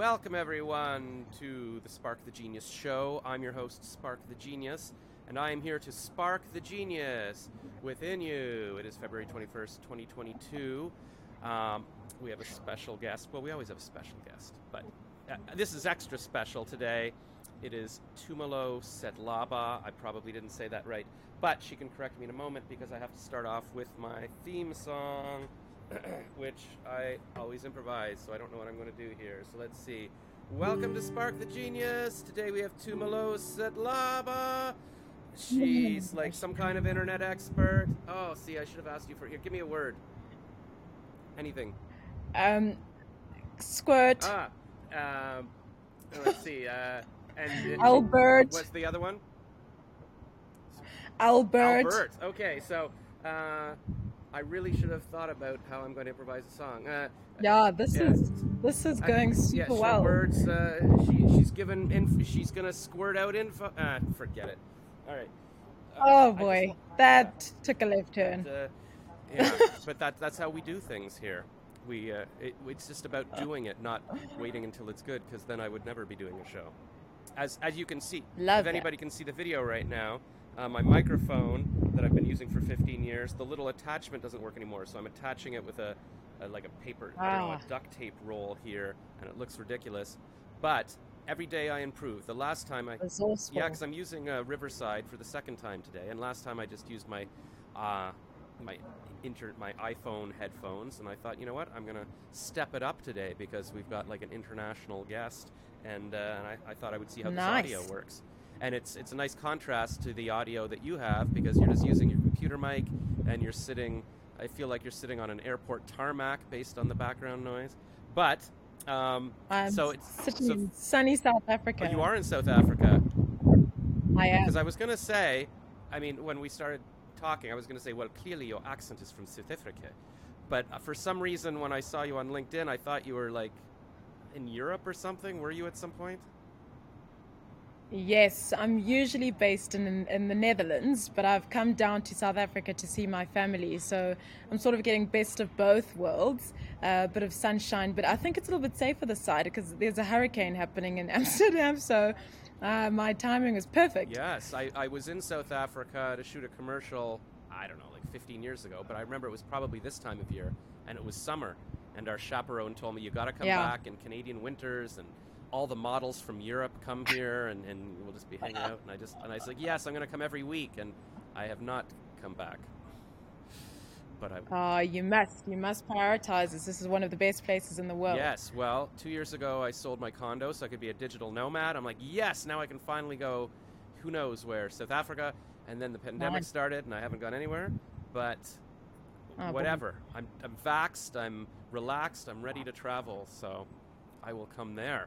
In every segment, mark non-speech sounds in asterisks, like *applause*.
Welcome, everyone, to the Spark the Genius show. I'm your host, Spark the Genius, and I am here to spark the genius within you. It is February 21st, 2022. Um, we have a special guest. Well, we always have a special guest, but uh, this is extra special today. It is Tumalo Sedlaba. I probably didn't say that right, but she can correct me in a moment because I have to start off with my theme song. *coughs* which I always improvise, so I don't know what I'm going to do here. So let's see. Welcome to Spark the Genius. Today we have Tumalos at Sedlaba. She's *laughs* like some kind of internet expert. Oh, see, I should have asked you for here. Give me a word. Anything. Um, squirt. Ah, um, let's see. Uh, and, and Albert. What's the other one? Albert. Albert. Okay, so uh, I really should have thought about how I'm going to improvise a song. Uh, Yeah, this yeah. is this is I- going yeah, super sure, well. words. Uh, she, she's given. Inf- she's gonna squirt out info. Uh, forget it. All right. Uh, Oh boy, just- that took a left turn. but, uh, yeah, *laughs* but that, that's how we do things here. We uh, it, it's just about doing it, not waiting until it's good, because then I would never be doing a show. As as you can see, Love if anybody can see the video right now, uh, my microphone that I've been using for 15 years, the little attachment doesn't work anymore, so I'm attaching it with a, a like a paper, I don't know, Ah. a duct tape roll here, and it looks ridiculous. But every day I improve. The last time I Resourceful. yeah, because I'm using uh, Riverside for the second time today, and last time I just used my uh, my inter my iPhone headphones, and I thought, you know what, I'm gonna step it up today because we've got like an international guest, and, uh, and I, I thought I would see how Nice. this audio works. And it's it's a nice contrast to the audio that you have because you're just using your computer mic and you're sitting. I feel like you're sitting on an airport tarmac based on the background noise, but. Um, I'm so it's so- sunny South Africa. oh, you are in South Africa. I am. Because I was going to say, I mean, when we started talking, I was going to say, well, clearly your accent is from South Africa. But uh, for some reason, when I saw you on LinkedIn, I thought you were like in Europe or something. Were you at some point? Yes, I'm usually based in in the Netherlands, but I've come down to South Africa to see my family. So I'm sort of getting best of both worlds, a bit of sunshine, but I think it's a little bit safer this side because there's a hurricane happening in *laughs* Amsterdam. So uh, my timing was perfect. Yes, I, I was in South Africa to shoot a commercial, I don't know, like 15 years ago, but I remember it was probably this time of year, and it was summer. And our chaperone told me, you got to come Yeah. back in Canadian winters, and all the models from Europe come here, and, and we'll just be hanging out. And I just and I was like, yes, I'm going to come every week, and I have not come back. But I, Oh, you must, you must prioritize this. This is one of the best places in the world. Yes, well, two years ago I sold my condo so I could be a digital nomad. I'm like, yes, now I can finally go, who knows where, South Africa. And then the pandemic started and I haven't gone anywhere. But ah, Oh, boy. whatever. I'm, I'm vaxxed, I'm relaxed, I'm ready to travel. So I will come there.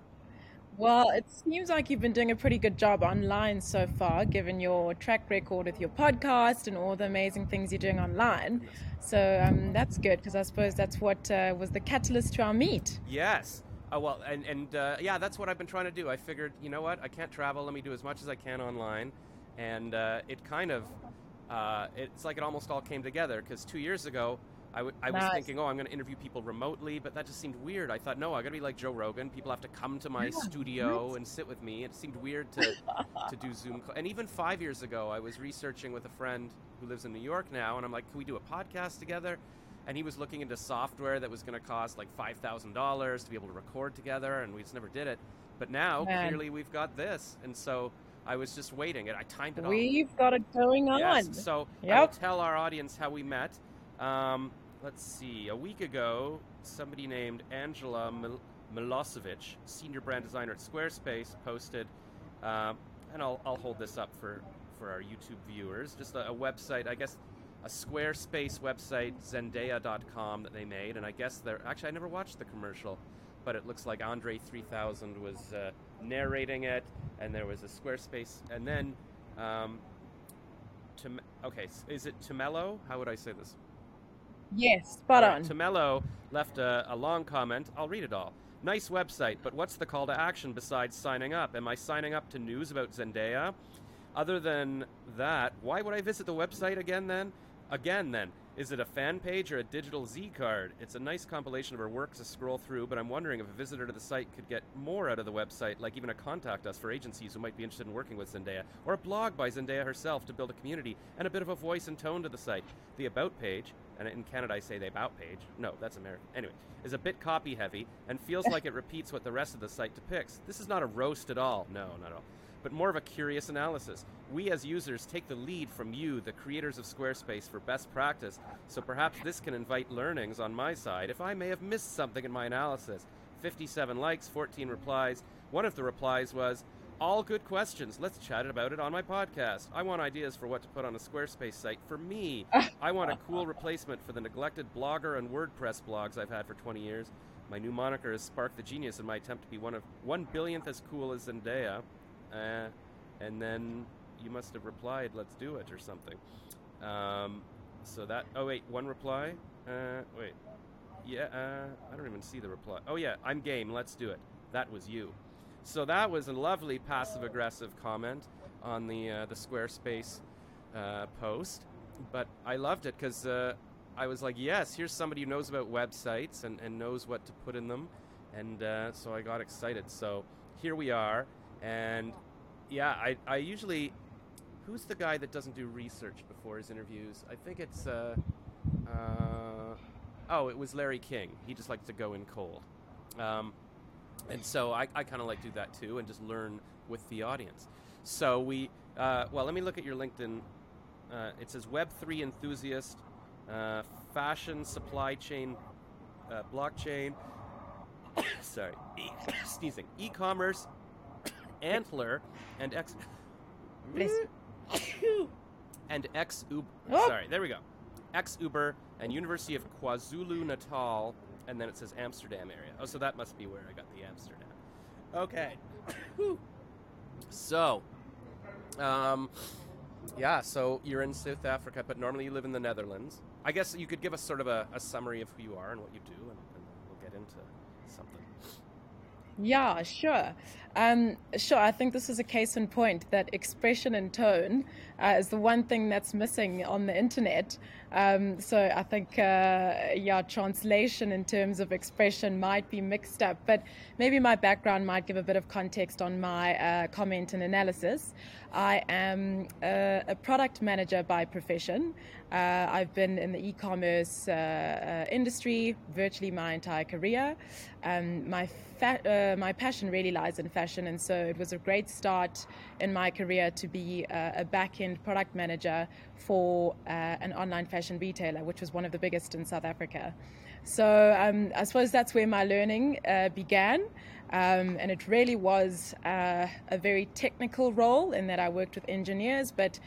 Well, it seems like you've been doing a pretty good job online so far, given your track record with your podcast and all the amazing things you're doing online. So um, that's good because I suppose that's what uh, was the catalyst to our meet. Yes. Oh, well, and, and uh, yeah, that's what I've been trying to do. I figured, you know what? I can't travel. Let me do as much as I can online. And uh, it kind of, uh, it's like it almost all came together because two years ago, I, w- I was Nice. thinking, oh, I'm going to interview people remotely, but that just seemed weird. I thought, no, I got to be like Joe Rogan. People have to come to my Yeah, studio nice. and sit with me. It seemed weird to, *laughs* to do Zoom. Call. And even five years ago, I was researching with a friend who lives in New York now, and I'm like, can we do a podcast together? And he was looking into software that was going to cost like five thousand dollars to be able to record together, and we just never did it. But now Man. clearly we've got this, and so I was just waiting, and I timed it all. We've got it going on. Yes. So I will tell our audience how we met. Um, let's see. A week ago, somebody named Angela Mil- Milosevic, senior brand designer at Squarespace, posted, um, and I'll, I'll hold this up for, for our YouTube viewers, just a, a website, I guess a Squarespace website, Zendaya.com, that they made. And I guess they're actually, I never watched the commercial, but it looks like Andre 3000 was uh, narrating it, and there was a Squarespace. And then, um, Tom- okay, is it Tomelo? How would I say this? Yes, spot right, on. Tomelo left a, a long comment. I'll read it all. Nice website, but what's the call to action besides signing up? Am I signing up to news about Zendaya? Other than that, why would I visit the website again then? Again then? Is it a fan page or a digital Z card? It's a nice compilation of her work to scroll through, but I'm wondering if a visitor to the site could get more out of the website, like even a contact us for agencies who might be interested in working with Zendaya, or a blog by Zendaya herself to build a community and a bit of a voice and tone to the site. The About page, and in Canada I say the About page, no, that's American, anyway, is a bit copy heavy and feels like it repeats what the rest of the site depicts. This is not a roast at all, no, not at all but more of a curious analysis. We as users take the lead from you, the creators of Squarespace, for best practice, so perhaps this can invite learnings on my side if I may have missed something in my analysis. 57 likes, 14 replies. One of the replies was, all good questions. Let's chat about it on my podcast. I want ideas for what to put on a Squarespace site for me. I want a cool replacement for the neglected blogger and WordPress blogs I've had for 20 years. My new moniker is Spark the Genius in my attempt to be one of one billionth as cool as Zendaya uh, and then you must have replied, "Let's do it" or something. Um, so that. Oh wait, one reply. Uh, wait. Yeah, uh, I don't even see the reply. Oh yeah, I'm game. Let's do it. That was you. So that was a lovely passive-aggressive comment on the uh, the Squarespace uh, post, but I loved it because uh, I was like, yes, here's somebody who knows about websites and, and knows what to put in them, and uh, so I got excited. So here we are. And yeah, I, I usually. Who's the guy that doesn't do research before his interviews? I think it's. Uh, uh, oh, it was Larry King. He just likes to go in cold. Um, and so I, I kind of like to do that too and just learn with the audience. So we. Uh, well, let me look at your LinkedIn. Uh, it says Web3 enthusiast, uh, fashion, supply chain, uh, blockchain. *coughs* sorry, *coughs* sneezing. E commerce, Antler and X. *coughs* and X Uber. Oh. Sorry, there we go. X Uber and University of KwaZulu Natal, and then it says Amsterdam area. Oh, so that must be where I got the Amsterdam. Okay. so, um, yeah, so you're in South Africa, but normally you live in the Netherlands. I guess you could give us sort of a, a summary of who you are and what you do, and, and we'll get into something. Yeah, sure. Um, sure, I think this is a case in point that expression and tone uh, is the one thing that's missing on the internet. Um, so I think, uh, yeah, translation in terms of expression might be mixed up, but maybe my background might give a bit of context on my uh, comment and analysis. I am a, a product manager by profession. Uh, I've been in the e commerce uh, uh, industry virtually my entire career. Um, my, fa- my passion really lies in fashion, and so it was a great start in my career to be a back end product manager for an online fashion retailer, which was one of the biggest in South Africa. So um, I suppose that's where my learning uh, began. Um, and it really was uh, a very technical role in that I worked with engineers, but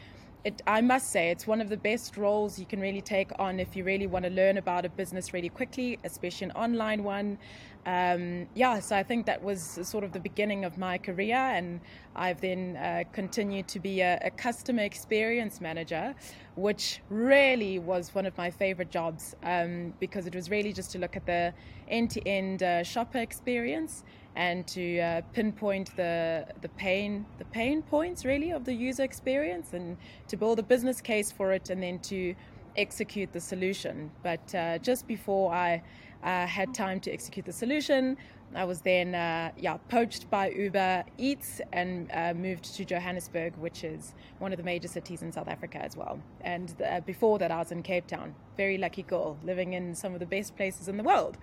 it, I must say, it's one of the best roles you can really take on if you really want to learn about a business really quickly, especially an online one. Um, yeah, so I think that was sort of the beginning of my career, and I've then uh, continued to be a, a, customer experience manager, which really was one of my favorite jobs um, because it was really just to look at the end to end shopper experience and to uh, pinpoint the the pain the pain points really of the user experience and to build a business case for it and then to execute the solution. But uh, just before I uh, had time to execute the solution, I was then uh, yeah poached by Uber Eats and uh, moved to Johannesburg, which is one of the major cities in South Africa as well. And uh, before that, I was in Cape Town. Very lucky girl, living in some of the best places in the world.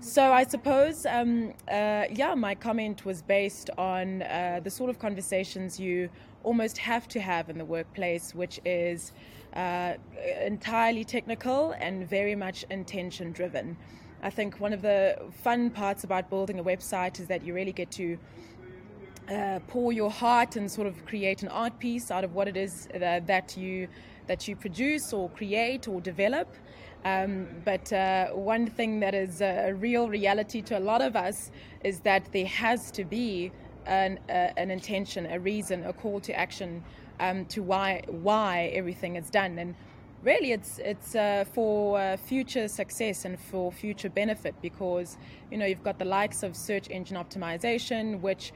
So I suppose um, uh, yeah, my comment was based on uh, the sort of conversations you almost have to have in the workplace, which is uh, entirely technical and very much intention driven. I think one of the fun parts about building a website is that you really get to uh, pour your heart and sort of create an art piece out of what it is that, that you that you produce or create or develop. Um, but uh, one thing that is a real reality to a lot of us is that there has to be an, uh, an intention, a reason, a call to action um, to why why everything is done. And really it's it's uh, for uh, future success and for future benefit because you know you've got the likes of search engine optimization which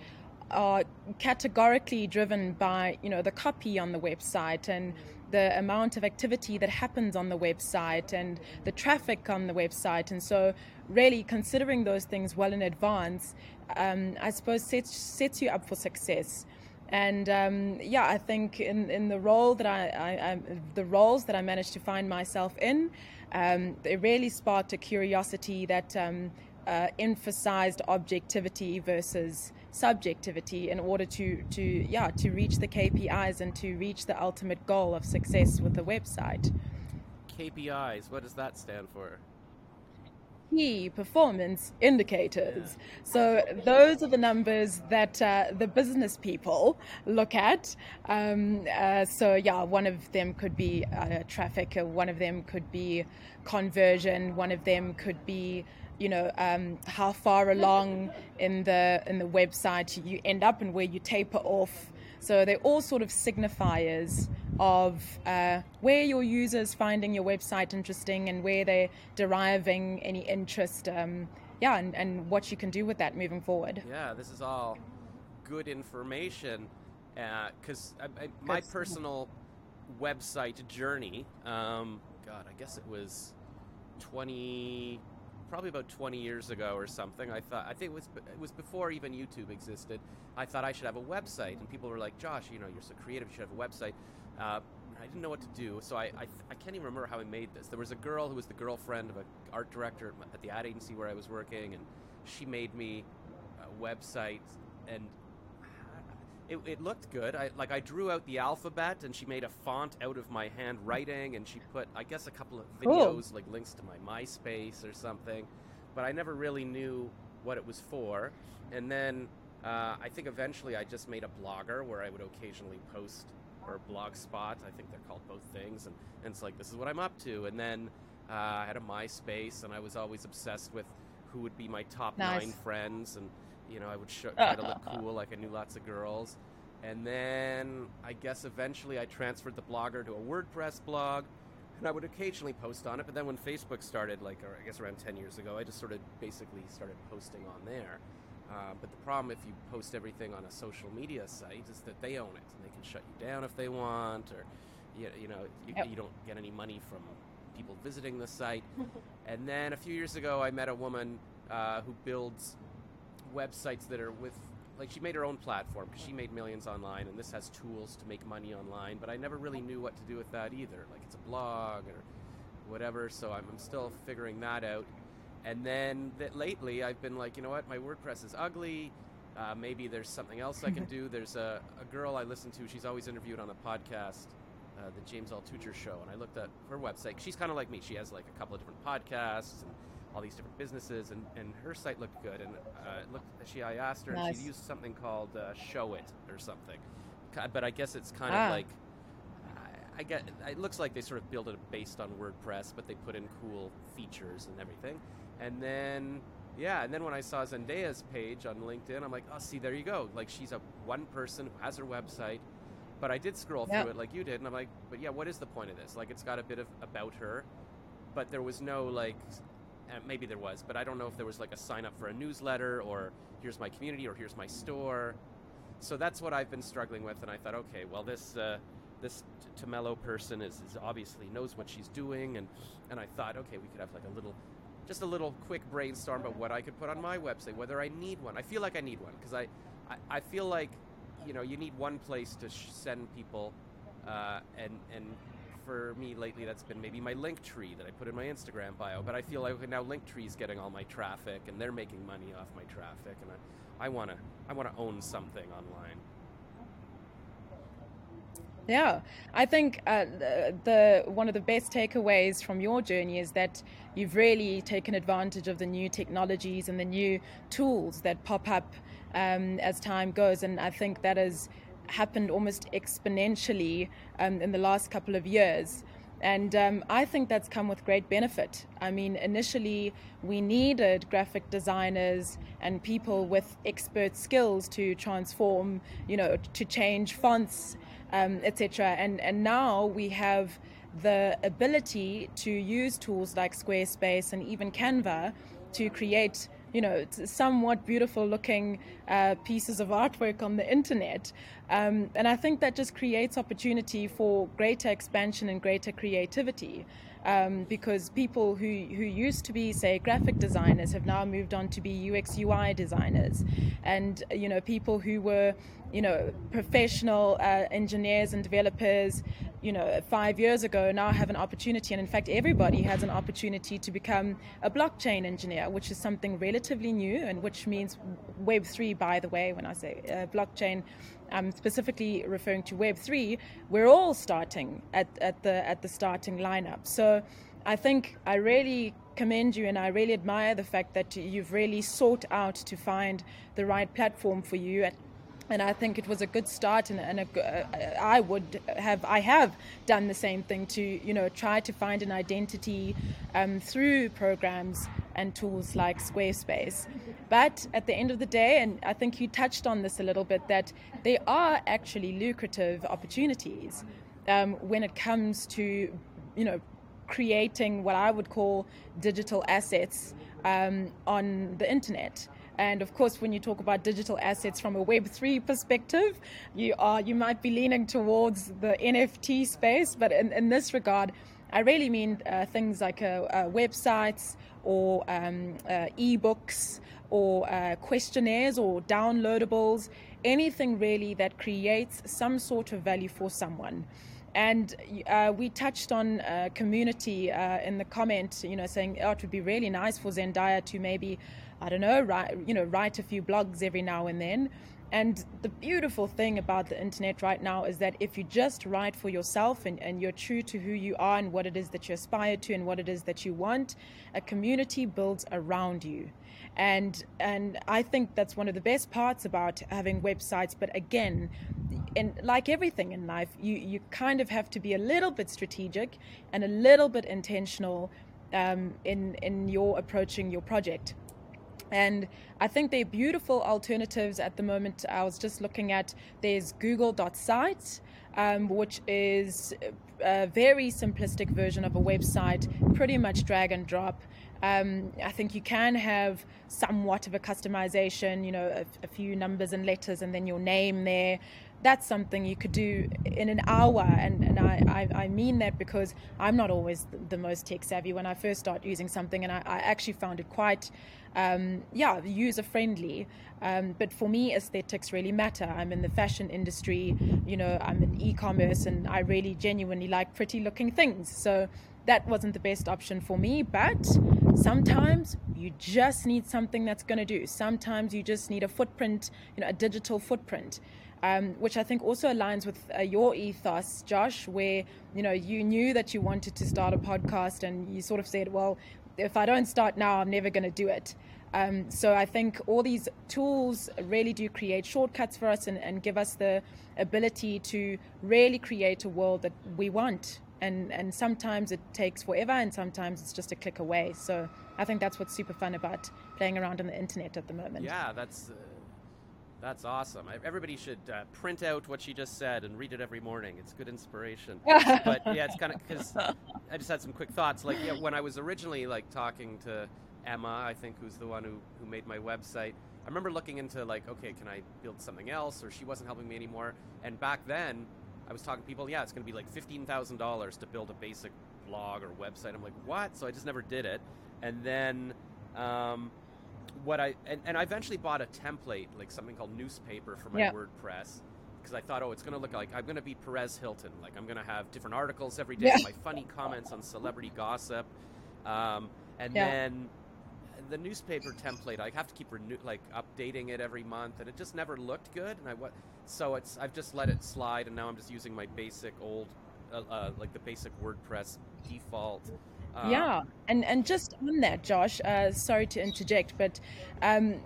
are categorically driven by you know the copy on the website and the amount of activity that happens on the website and the traffic on the website. And so, really considering those things well in advance, um, I suppose sets sets you up for success. And um, yeah, I think in, in the role that I, I, I, the roles that I managed to find myself in, um, it really sparked a curiosity that um, uh, emphasized objectivity versus subjectivity in order to, to yeah to reach the KPIs and to reach the ultimate goal of success with the website. KPIs, what does that stand for? Key performance indicators. So those are the numbers that uh, the business people look at. Um, uh, so yeah, one of them could be uh, traffic, one of them could be conversion, one of them could be you know um, how far along in the in the website you end up and where you taper off. So they're all sort of signifiers of uh, where your users finding your website interesting and where they're deriving any interest. Um, yeah, and, and what you can do with that moving forward. Yeah, this is all good information because uh, my personal website journey, um, God, I guess it was 20, probably about 20 years ago or something. I thought I think it was it was before even YouTube existed. I thought I should have a website, and people were like, "Josh, you know, you're so creative. You should have a website." Uh, I didn't know what to do, so I, I, I can't even remember how I made this. There was a girl who was the girlfriend of an art director at the ad agency where I was working, and she made me a website, and it, it looked good. I like I drew out the alphabet, and she made a font out of my handwriting, and she put I guess a couple of videos, cool. like links to my MySpace or something, but I never really knew what it was for. And then uh, I think eventually I just made a blogger where I would occasionally post or Blogspot. I think they're called both things, and, and it's like this is what I'm up to. And then uh, I had a MySpace, and I was always obsessed with who would be my top nice. nine friends, and you know I would try to look *laughs* cool, like I knew lots of girls. And then I guess eventually I transferred the blogger to a WordPress blog, and I would occasionally post on it. But then when Facebook started, like I guess around 10 years ago, I just sort of basically started posting on there. Uh, but the problem if you post everything on a social media site is that they own it and they can shut you down if they want, or you, you know you, you don't get any money from people visiting the site. *laughs* and then a few years ago, I met a woman uh, who builds websites that are with like she made her own platform because she made millions online and this has tools to make money online but i never really knew what to do with that either like it's a blog or whatever so i'm, I'm still figuring that out and then that lately, I've been like, you know what, my WordPress is ugly. Uh, maybe there's something else I can *laughs* do. There's a, a girl I listen to. She's always interviewed on a podcast, uh, the James Altucher Show, and I looked at her website. She's kind of like me. She has like a couple of different podcasts and all these different businesses, and, and her site looked good. And uh, looked, she, I asked her, nice. and she used something called uh, Showit or something. But I guess it's kind ah. of like I get it looks like they sort of build it based on WordPress, but they put in cool features and everything. And then, yeah, and then when I saw Zendaya's page on LinkedIn, I'm like, oh, see, there you go. Like, she's a one person who has her website. But I did scroll through it like you did, and I'm like, but yeah, what is the point of this? Like, it's got a bit of about her, but there was no like, uh, maybe there was, but I don't know if there was like a sign up for a newsletter or here's my community or here's my store. So that's what I've been struggling with, and I thought, okay, well, this uh, this Tamello person is, is obviously knows what she's doing, and and I thought, okay, we could have like a little just a little quick brainstorm about what I could put on my website, whether I need one. I feel like I need one because I, I, I, feel like, you know, you need one place to sh- send people, uh, and and for me lately that's been maybe my Linktree that I put in my Instagram bio. But I feel like now Linktree is getting all my traffic and they're making money off my traffic, and I, I wanna I wanna own something online. Yeah, I think uh, the, the, one of the best takeaways from your journey is that you've really taken advantage of the new technologies and the new tools that pop up um, as time goes, and I think that has happened almost exponentially um, in the last couple of years. And um, I think that's come with great benefit. I mean, initially, we needed graphic designers and people with expert skills to transform, you know, to change fonts um, etc. And and now we have the ability to use tools like Squarespace and even Canva to create you know, somewhat beautiful looking uh, pieces of artwork on the internet. Um, and I think that just creates opportunity for greater expansion and greater creativity. Um, because people who, who used to be, say, graphic designers have now moved on to be UX UI designers, and you know people who were you know professional uh, engineers and developers you know, five years ago now have an opportunity, and in fact, everybody has an opportunity to become a blockchain engineer, which is something relatively new, and which means Web3, by the way, when I say uh, blockchain. I'm specifically referring to Web3. We're all starting at, at the at the starting lineup. So I think I really commend you and I really admire the fact that you've really sought out to find the right platform for you at and I think it was a good start, and, and a, uh, I would have I have done the same thing to you know try to find an identity um, through programs and tools like Squarespace. But at the end of the day, and I think you touched on this a little bit, that they are actually lucrative opportunities um, when it comes to you know creating what I would call digital assets um, on the internet. And of course, when you talk about digital assets from a Web3 perspective, you are you might be leaning towards the NFT space. But in, in this regard, I really mean uh, things like uh, uh, websites or um, uh, ebooks or uh, questionnaires or downloadables, anything really that creates some sort of value for someone. And uh, we touched on uh, community uh, in the comment, you know, saying oh, it would be really nice for Zendaya to maybe I don't know, write, you know, write a few blogs every now and then. And the beautiful thing about the internet right now is that if you just write for yourself and, and you're true to who you are and what it is that you aspire to and what it is that you want, a community builds around you. And and I think that's one of the best parts about having websites. But again, and like everything in life, you, you kind of have to be a little bit strategic and a little bit intentional um, in in your approaching your project. And I think they're beautiful alternatives at the moment. I was just looking at there's Google.site, um, which is a very simplistic version of a website, pretty much drag and drop. Um, I think you can have somewhat of a customization, you know, a, a, few numbers and letters and then your name there. That's something you could do in an hour. And, and I, I, I mean that because I'm not always the, most tech savvy when I first start using something. And I, I actually found it quite um, yeah, user friendly. Um, but for me, aesthetics really matter. I'm in the fashion industry, you know, I'm in e commerce, and I really genuinely like pretty looking things. So that wasn't the best option for me. But sometimes you just need something that's going to do. Sometimes you just need a footprint, you know, a digital footprint. Um, which I think also aligns with uh, your ethos, Josh, where you know you knew that you wanted to start a podcast, and you sort of said, "Well, if I don't start now, I'm never going to do it. Um, so I think all these tools really do create shortcuts for us and, and, give us the ability to really create a world that we want. And, and sometimes it takes forever, and sometimes it's just a click away. So I think that's what's super fun about playing around on the internet at the moment. Yeah, that's. Uh that's awesome. Everybody should uh, print out what she just said and read it every morning. It's good inspiration. *laughs* but yeah, it's kind of because I just had some quick thoughts. Like, yeah, when I was originally like talking to Emma, I think who's the one who who made my website. I remember looking into like, okay, can I build something else? Or she wasn't helping me anymore. And back then, I was talking to people. Yeah, it's going to be like fifteen thousand dollars to build a basic blog or website. I'm like, what? So I just never did it. And then. Um, what I and, and I eventually bought a template, like something called newspaper for my yeah. WordPress, because I thought, oh, it's going to look like I'm going to be Perez Hilton. Like I'm going to have different articles every day, yeah. my funny comments on celebrity gossip, um, and yeah. then the newspaper template. I have to keep renew, like updating it every month, and it just never looked good. And I what so it's I've just let it slide, and now I'm just using my basic old, uh, uh, like the basic WordPress default uh, yeah, and and just on that, Josh. Uh, sorry to interject, but um,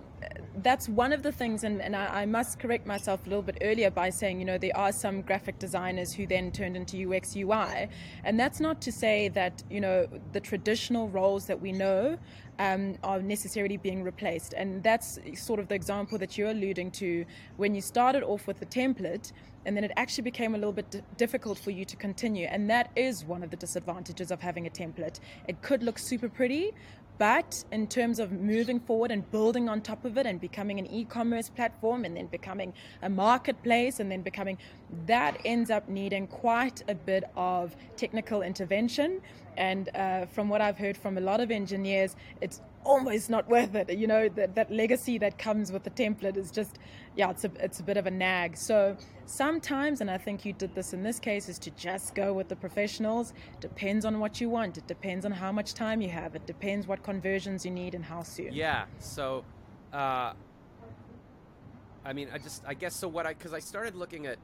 that's one of the things, and, and I, I, must correct myself a little bit earlier by saying, you know, there are some graphic designers who then turned into UX UI. And that's not to say that, you know, the traditional roles that we know um, are necessarily being replaced. And that's sort of the example that you're alluding to when you started off with the template and then it actually became a little bit d- difficult for you to continue. And that is one of the disadvantages of having a template. It could look super pretty, But in terms of moving forward and building on top of it and becoming an e commerce platform and then becoming a marketplace and then becoming that ends up needing quite a bit of technical intervention. And uh, from what I've heard from a lot of engineers, it's almost not worth it. You know, that, that legacy that comes with the template is just, yeah, it's a, it's a bit of a nag. So sometimes, and I think you did this in this case, is to just go with the professionals. Depends on what you want. It depends on how much time you have. It depends what conversions you need and how soon. Yeah. So, uh, I mean, I just, I guess so. What I, because I started looking at,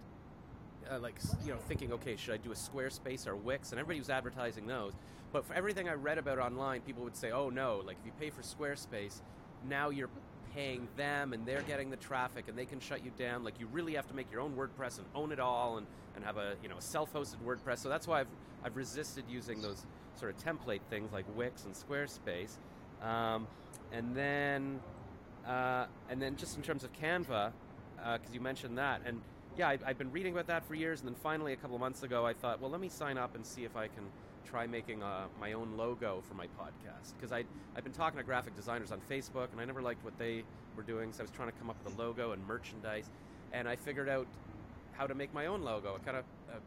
uh, like, you know, thinking, okay, should I do a Squarespace or Wix? And everybody was advertising those. But for everything I read about online, people would say, oh no, like if you pay for Squarespace, now you're paying them and they're getting the traffic and they can shut you down. Like you really have to make your own WordPress and own it all and, and have a you know self-hosted WordPress. So that's why I've I've resisted using those sort of template things like Wix and Squarespace. Um, and then uh, and then just in terms of Canva, because uh, you mentioned that, and yeah, I, I've been reading about that for years, and then finally a couple of months ago, I thought, well, let me sign up and see if I can try making uh, my own logo for my podcast because I I've been talking to graphic designers on Facebook and I never liked what they were doing, so I was trying to come up with a logo and merchandise, and I figured out how to make my own logo. I kind of uh,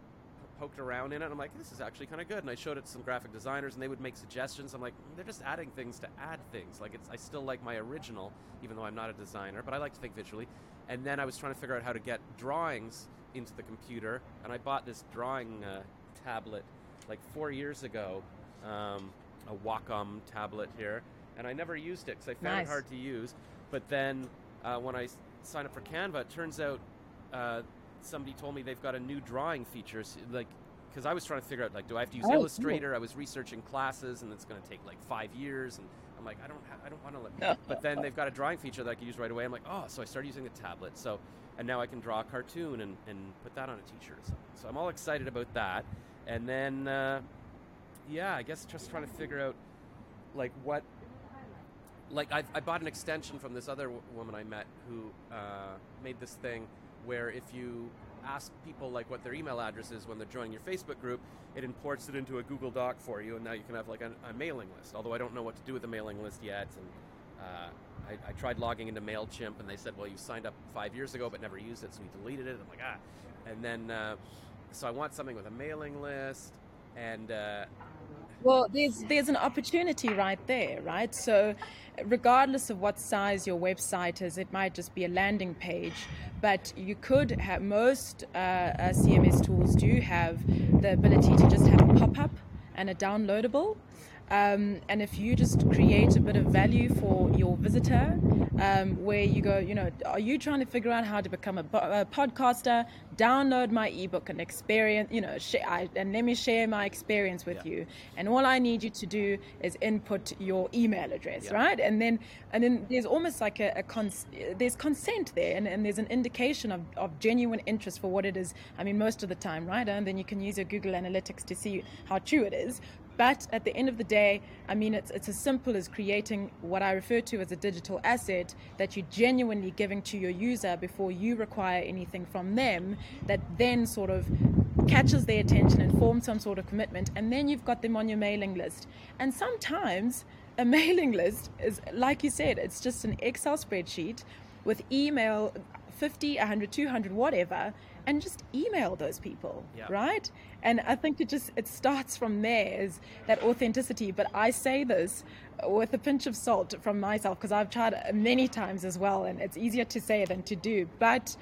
poked around in it. I'm like, this is actually kind of good, and I showed it to some graphic designers, and they would make suggestions. I'm like, they're just adding things to add things. Like it's I still like my original, even though I'm not a designer, but I like to think visually. And then I was trying to figure out how to get drawings into the computer, and I bought this drawing uh, tablet like four years ago, um, a Wacom tablet here, and I never used it because I found nice. it hard to use. But then uh, when I signed up for Canva, it turns out uh, somebody told me they've got a new drawing feature. So, like, because I was trying to figure out like, do I have to use oh, Illustrator? Cool. I was researching classes, and it's going to take like five years, and I'm like, I don't, ha- I don't want to. Let but then they've got a drawing feature that I can use right away. I'm like, oh, so I started using the tablet. So, and now I can draw a cartoon and, and put that on a T-shirt or something. So I'm all excited about that. And then, uh, yeah, I guess just trying to figure out like what. Like I, I bought an extension from this other w- woman I met who uh, made this thing where if you ask people like what their email address is when they're joining your Facebook group, it imports it into a Google Doc for you, and now you can have like a, a mailing list. Although I don't know what to do with the mailing list yet, and uh, I, I, tried logging into Mailchimp, and they said, "Well, you signed up five years ago but never used it, so we deleted it." I'm like, ah, and then uh, so I want something with a mailing list and. Uh, well, there's there's an opportunity right there, right? So, regardless of what size your website is, it might just be a landing page, but you could have most uh, uh, CMS tools do have the ability to just have a pop up and a downloadable. Um, and if you just create a bit of value for your visitor, um, where you go, you know, are you trying to figure out how to become a, a podcaster? Download my ebook and experience, you know, share, I, and let me share my experience with yeah. you. And all I need you to do is input your email address, yeah. right? And then, and then there's almost like a, a cons- there's consent there, and, and there's an indication of, of genuine interest for what it is. I mean, most of the time, right? And then you can use your Google Analytics to see how true it is. But at the end of the day, I mean, it's, it's as simple as creating what I refer to as a digital asset that you're genuinely giving to your user before you require anything from them that then sort of catches their attention and forms some sort of commitment. And then you've got them on your mailing list. And sometimes a *laughs* mailing list is, like you said, it's just an Excel spreadsheet with email 50, 100, 200, whatever and just email those people yeah. right and i think it just it starts from there is that authenticity but i say this with a pinch of salt from myself because i've tried many times as well and it's easier to say than to do but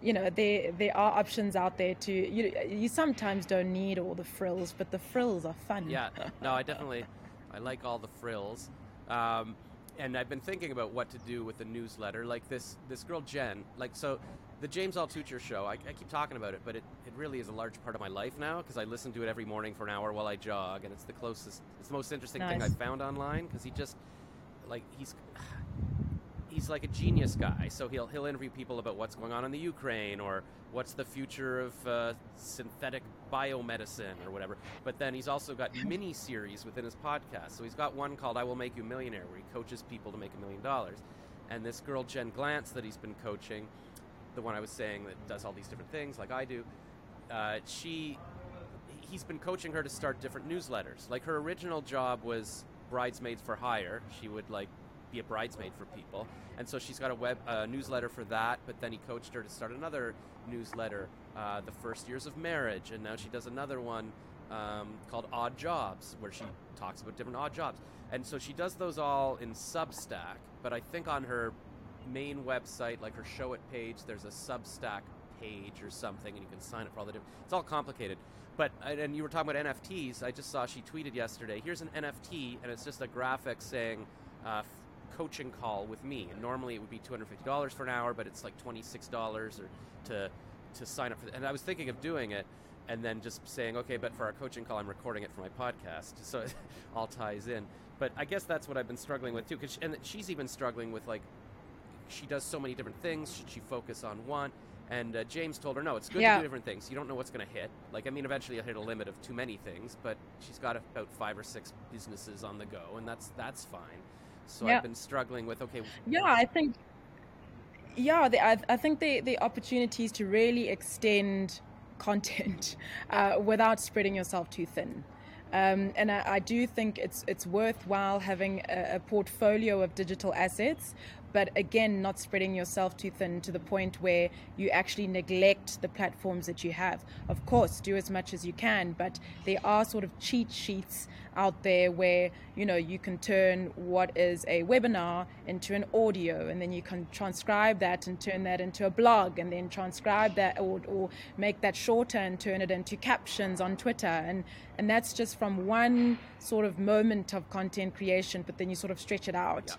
you know there there are options out there to you you sometimes don't need all the frills but the frills are fun yeah *laughs* no i definitely i like all the frills um, and I've been thinking about what to do with the newsletter. Like this, this girl Jen. Like so, the James Altucher show, I, I, keep talking about it, but it, it really is a large part of my life now because I listen to it every morning for an hour while I jog, and it's the closest, it's the most interesting nice. thing I've found online because he just, like, he's. *sighs* He's like a genius guy, so he'll he'll interview people about what's going on in the Ukraine or what's the future of uh, synthetic biomedicine or whatever. But then he's also got *laughs* mini series within his podcast. So he's got one called "I Will Make You a Millionaire," where he coaches people to make a million dollars. And this girl Jen Glantz that he's been coaching, the one I was saying that does all these different things like I do, uh, she he's been coaching her to start different newsletters. Like her original job was bridesmaids for hire. She would like be a bridesmaid for people, and so she's got a web uh, newsletter for that. But then he coached her to start another newsletter, uh, the first years of marriage, and now she does another one um, called Odd Jobs, where she talks about different odd jobs. And so she does those all in Substack, but I think on her main website, like her Showit page, there's a Substack page or something, and you can sign up for all the different. It's all complicated. But and you were talking about NFTs. I just saw she tweeted yesterday. Here's an NFT, and it's just a graphic saying uh, coaching call with me. And normally it would be $250 for an hour, but it's like $26 or to to sign up for. And I was thinking of doing it, and then just saying, okay, but for our coaching call, I'm recording it for my podcast, *laughs* so it all ties in. But I guess that's what I've been struggling with too. Cause and she's even struggling with like, she does so many different things. Should she focus on one? And uh, James told her, no, it's good Yeah. to do different things. You don't know what's going to hit. Like, I mean, eventually you'll hit a limit of too many things, but she's got about five or six businesses on the go, and that's that's fine. So Yeah. I've been struggling with, okay, Yeah, I think. Yeah, the, I, I think the the opportunities to really extend content *laughs* uh, without spreading yourself too thin. Um, and I, I do think it's it's worthwhile having a, a portfolio of digital assets, but again, not spreading yourself too thin to the point where you actually neglect the platforms that you have. Of course, do as much as you can, but there are sort of cheat sheets out there where you know you can turn what is a webinar into an audio and then you can transcribe that and turn that into a blog and then transcribe that or, or make that shorter and turn it into captions on twitter. And and that's just from one sort of moment of content creation but then you sort of stretch it out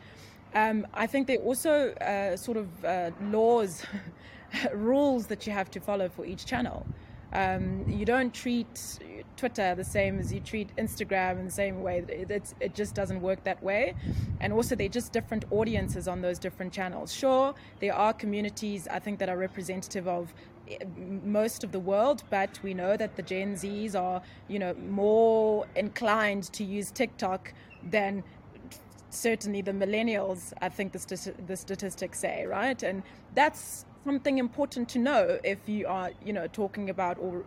um, I think there are also uh, sort of uh, laws, *laughs* rules that you have to follow for each channel. Um, you don't treat Twitter the same as you treat Instagram in the same way. It, it just doesn't work that way. And also, they're just different audiences on those different channels. Sure, there are communities I think that are representative of eh, most of the world, but we know that the Gen Zs are, you know, more inclined to use TikTok than certainly the millennials, I think the, the statistics say, right? And that's something important to know if you are, you know, talking about or,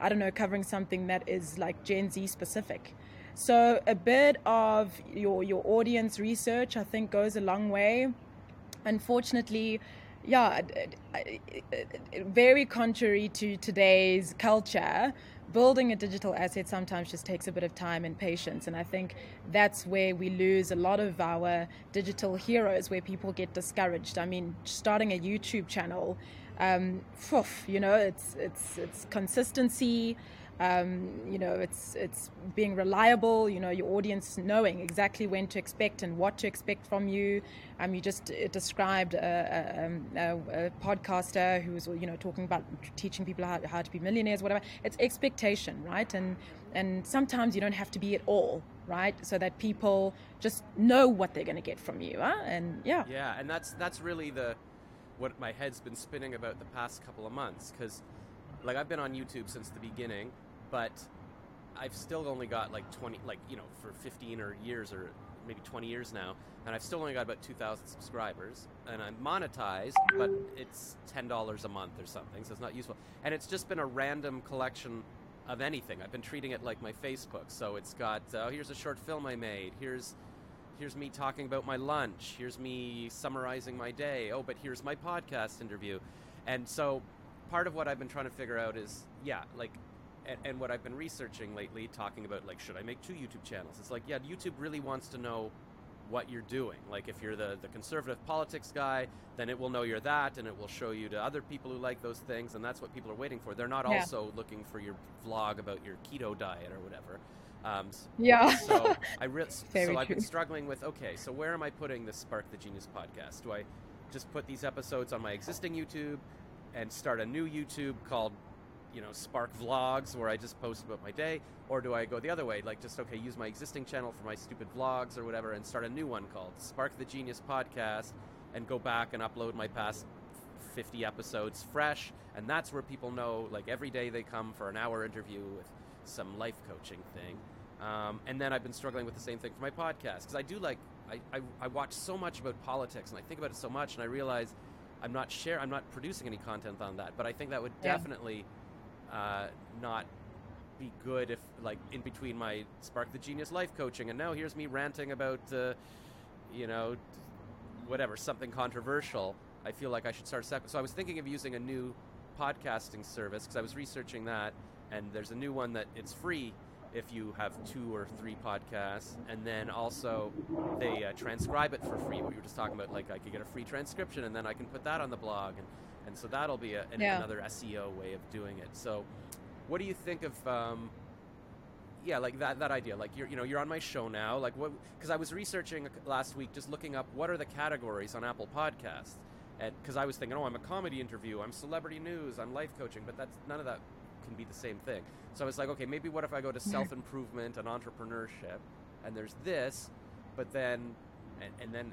I don't know, covering something that is like Gen Z specific. So a bit of your your audience research, I think, goes a long way. Unfortunately, yeah, very contrary to today's culture, building a digital asset sometimes just takes a bit of time and patience. And I think that's where we lose a lot of our digital heroes, where people get discouraged. I mean, starting a YouTube channel, um, phew, you know, it's it's it's consistency. Um, you know, it's it's being reliable. You know, your audience knowing exactly when to expect and what to expect from you. Um, you just uh, described a, a, um, a, a podcaster who was, you know, talking about teaching people how, how to be millionaires, whatever. It's expectation, right? And and sometimes you don't have to be it all, right? So that people just know what they're going to get from you, huh? And yeah, Yeah, and that's that's really the what my head's been spinning about the past couple of months because like I've been on YouTube since the beginning, but I've still only got like 20 like you know for 15 or years or maybe 20 years now and I've still only got about 2000 subscribers and I'm monetized but it's $10 a month or something so it's not useful. And it's just been a random collection of anything. I've been treating it like my Facebook so it's got uh, here's a short film I made here's here's me talking about my lunch here's me summarizing my day oh but here's my podcast interview. And so part of what i've been trying to figure out is yeah like and, and what i've been researching lately talking about like should i make two youtube channels it's like yeah youtube really wants to know what you're doing like if you're the, the conservative politics guy then it will know you're that and it will show you to other people who like those things and that's what people are waiting for they're not Yeah. also looking for your vlog about your keto diet or whatever um, yeah. so *laughs* I re- so I've been struggling with okay, so where am I putting this Spark the Genius podcast? Do I just put these episodes on my existing YouTube and start a new YouTube called you know Spark Vlogs where I just post about my day, or do I go the other way, like just okay, use my existing channel for my stupid vlogs or whatever, and start a new one called Spark the Genius podcast, and go back and upload my past 50 episodes fresh, and that's where people know like every day they come for an hour interview with some life coaching thing. Um, and then I've been struggling with the same thing for my podcast because I do like I, I, I watch so much about politics and I think about it so much and I realize I'm not share I'm not producing any content on that but I think that would Yeah. definitely uh, not be good if like in between my Spark the Genius life coaching and now here's me ranting about uh, you know whatever something controversial. I feel like I should start separate. So I was thinking of using a new podcasting service because I was researching that, and there's a new one that it's free if you have two or three podcasts, and then also they uh, transcribe it for free. What you were just talking about, like I could get a free transcription, and then I can put that on the blog, and and so that'll be a, an, Yeah. another SEO way of doing it. So, what do you think of? Um, yeah, like that that idea. Like you're you know you're on my show now. Like what? Because I was researching last week, just looking up what are the categories on Apple Podcasts, and because I was thinking, oh, I'm a comedy interview, I'm celebrity news, I'm life coaching, but that's none of that can be the same thing. So I was like, okay, maybe what if I go to self improvement and entrepreneurship, and there's this, but then, and, and then.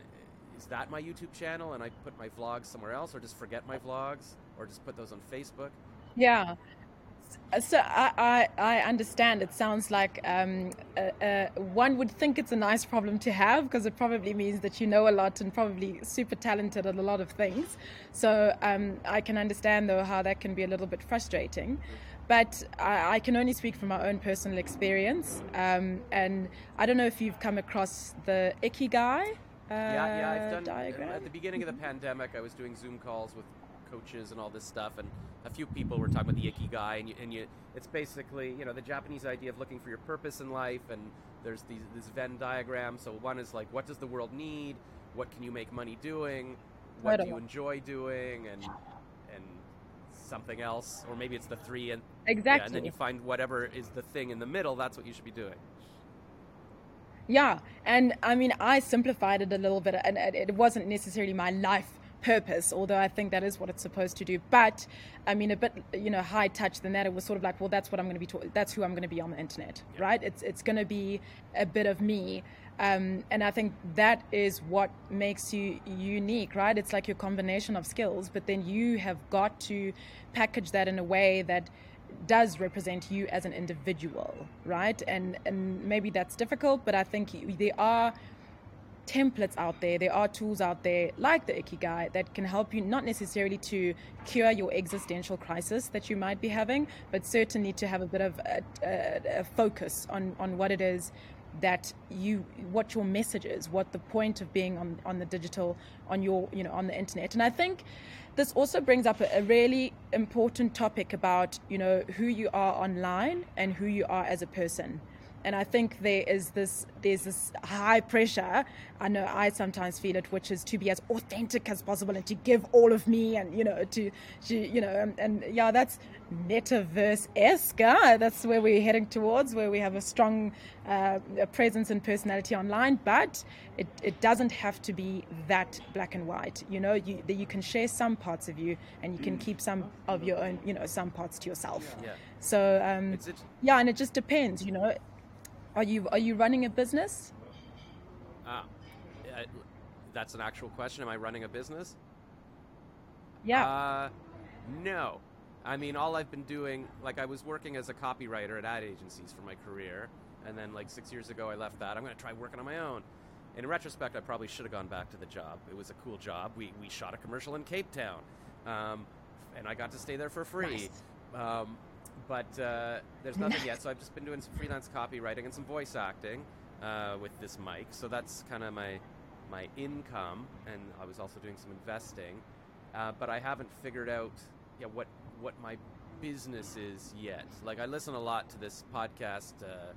Is that my YouTube channel, and I put my vlogs somewhere else, or just forget my vlogs, or just put those on Facebook? Yeah. So I, I, I understand. It sounds like um, uh, uh, one would think it's a nice problem to have because it probably means that you know a lot and probably super talented at a lot of things. So um, I can understand though how that can be a little bit frustrating. But I, I can only speak from my own personal experience. Um, and I don't know if you've come across the Ikigai. Uh, yeah, yeah, I've done. diagram. At the beginning of the pandemic, I was doing Zoom calls with coaches and all this stuff, and a few people were talking about the ikigai, guy and you, and you, it's basically you know the Japanese idea of looking for your purpose in life, and there's these this Venn diagram. So one is like, what does the world need? What can you make money doing? What do you enjoy doing? And and something else, or maybe it's the three, and Exactly. yeah, and then you find whatever is the thing in the middle. That's what you should be doing. Yeah, and I mean, I simplified it a little bit, and it it wasn't necessarily my life purpose, although I think that is what it's supposed to do. But I mean, a bit, you know, high touch than that. It was sort of like, well, that's what I'm going to be. Ta- that's who I'm going to be on the internet, Yeah. right? It's it's going to be a bit of me, um, and I think that is what makes you unique, right? It's like your combination of skills, but then you have got to package that in a way that does represent you as an individual, right? And and maybe that's difficult, but I think there are templates out there, there are tools out there like the Ikigai that can help you not necessarily to cure your existential crisis that you might be having, but certainly to have a bit of a, a, a focus on, on what it is that you what your message is what the point of being on on the digital on your you know on the internet and i think this also brings up a, really important topic about you know who you are online and who you are as a person and I think there is this there's this high pressure. I know I sometimes feel it, which is to be as authentic as possible and to give all of me, and you know to, to you know, and, and yeah, that's metaverse esque. Uh, that's where we're heading towards, where we have a strong uh, presence and personality online. But it, it doesn't have to be that black and white. You know, you that you can share some parts of you, and you can keep some of your own, you know, some parts to yourself. Yeah, So um, yeah, and it just depends, you know. Are you are you running a business? uh, that's an actual question. Am I running a business? Yeah. Uh, no. I mean, all I've been doing, like, I was working as a copywriter at ad agencies for my career, and then, like, six years ago, I left that. I'm going to try working on my own. In retrospect, I probably should have gone back to the job. It was a cool job. We, we shot a commercial in Cape Town, um, and I got to stay there for free. Um, but uh, there's *laughs* nothing yet, so I've just been doing some freelance copywriting and some voice acting uh, with this mic. So that's kind of my my income, and I was also doing some investing. Uh, but I haven't figured out yeah what what my business is yet. Like I listen a lot to this podcast, uh,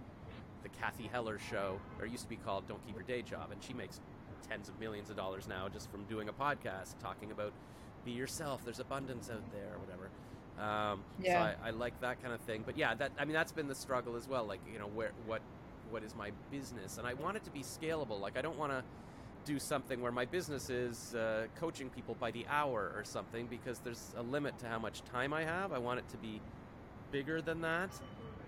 the Cathy Heller Show, or it used to be called "Don't Keep Your Day Job," and she makes tens of millions of dollars now just from doing a podcast talking about be yourself. There's abundance out there, or whatever. Um, Yeah. So I, I like that kind of thing. But yeah, that I mean that's been the struggle as well. Like you know where what what is my business, and I want it to be scalable. Like I don't want to do something where my business is uh, coaching people by the hour or something because there's a limit to how much time I have. I want it to be bigger than that.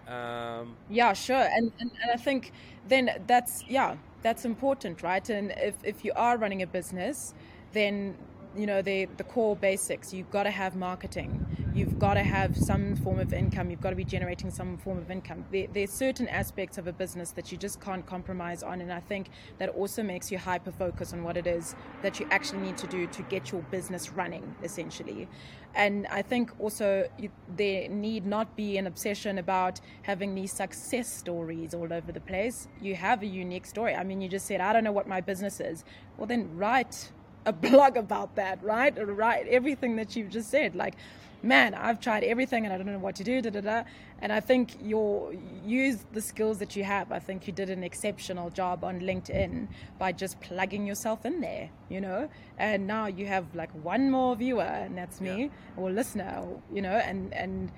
Um, Yeah, sure. And, and and I think then that's yeah, that's important, right? And if if you are running a business, then you know the the core basics. You've got to have marketing. You've got to have some form of income. You've got to be generating some form of income. There, there's certain aspects of a business that you just can't compromise on and i think that also makes you hyper focus on what it is that you actually need to do to get your business running essentially. And i think also there need not be an obsession about having these success stories all over the place. You have a unique story. I mean you just said i don't know what my business is. Well then write a blog about that, right? Or write everything that you've just said. Like, man, I've tried everything and I don't know what to do, da da da. And I think you use the skills that you have. I think you did an exceptional job on LinkedIn by just plugging yourself in there, you know. And now you have like one more viewer, and that's me, yeah. or listener, you know, and and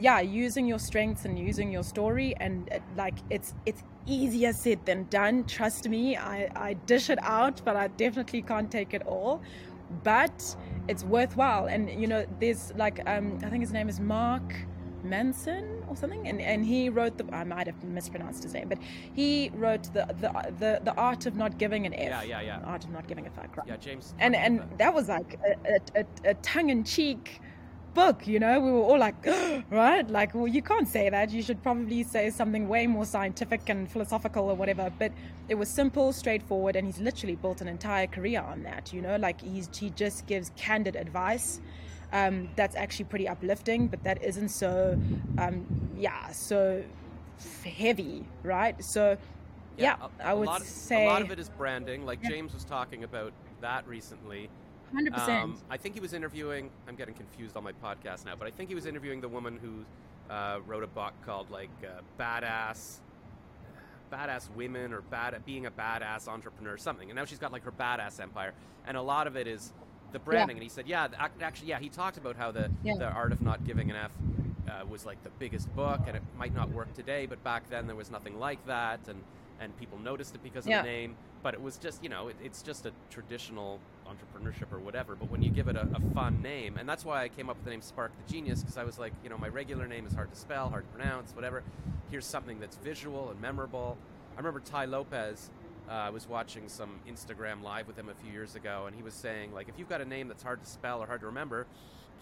yeah, using your strengths and using your story, and it, like it's it's easier said than done. Trust me, I, I dish it out, but I definitely can't take it all. But it's worthwhile. And, you know, there's like, um, I think his name is Mark Manson or something, and, and he wrote the. I might have mispronounced his name, but he wrote the the the, the art of not giving an F. Yeah, yeah, yeah. Art of not giving a fuck. Yeah, James. And and that was like a, a, a tongue in cheek book, you know, we were all like, *gasps* right? Like, well, you can't say that. You should probably say something way more scientific and philosophical or whatever. But it was simple, straightforward, and he's literally built an entire career on that, you know, like he's, he just gives candid advice. Um, that's actually pretty uplifting, but that isn't so, um, yeah, so heavy, right? So, yeah, yeah a, I would a say a lot of it is branding. Like yeah. James was talking about that recently. Hundred um, percent. I think he was interviewing. I'm getting confused on my podcast now, but I think he was interviewing the woman who uh, wrote a book called like uh, "Badass." badass women or bad at being a badass entrepreneur or something and now she's got like her badass empire and a lot of it is the branding yeah. and he said yeah actually yeah he talked about how the yeah. the art of not giving an f uh, was like the biggest book and it might not work today but back then there was nothing like that and and people noticed it because of yeah. the name but it was just you know it, it's just a traditional entrepreneurship or whatever but when you give it a, a, fun name and that's why i came up with the name spark the genius because i was like you know my regular name is hard to spell hard to pronounce whatever here's something that's visual and memorable i remember Tai Lopez uh, I was watching some Instagram live with him a few years ago, and he was saying like, if you've got a name that's hard to spell or hard to remember,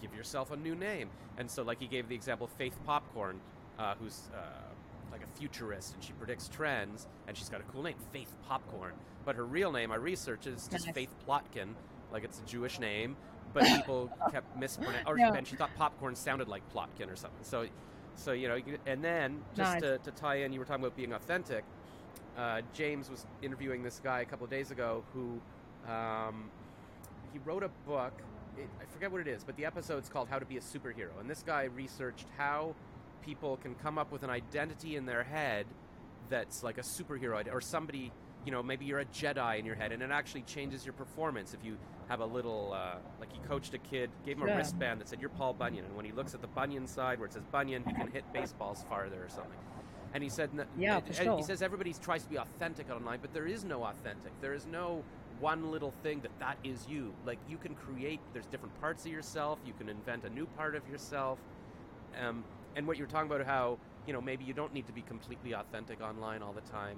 give yourself a new name. And so, like, he gave the example Faith Popcorn, uh, who's uh, like a futurist and she predicts trends and she's got a cool name, Faith Popcorn. But her real name, I researched, is just. Faith Plotkin, like it's a Jewish name. But *laughs* people kept mispronouncing, or and she thought popcorn sounded like Plotkin or something. So, so you know, and then just nice. to, to, tie in, you were talking about being authentic. Uh, James was interviewing this guy a couple of days ago who um, he wrote a book. It, I forget what it is, but the episode's called "How to Be a Superhero." And this guy researched how people can come up with an identity in their head that's like a superhero or somebody you know maybe you're a jedi in your head and it actually changes your performance if you have a little uh, like he coached a kid gave him a wristband that said you're paul bunyan. And when he looks at the bunyan side where it says bunyan he can hit baseballs farther or something. And he said yeah, for sure. he says everybody tries to be authentic online but there is no authentic. There is no one little thing that that is you. Like you can create there's different parts of yourself. You can invent a new part of yourself. Um, and what you were talking about how you know maybe you don't need to be completely authentic online all the time.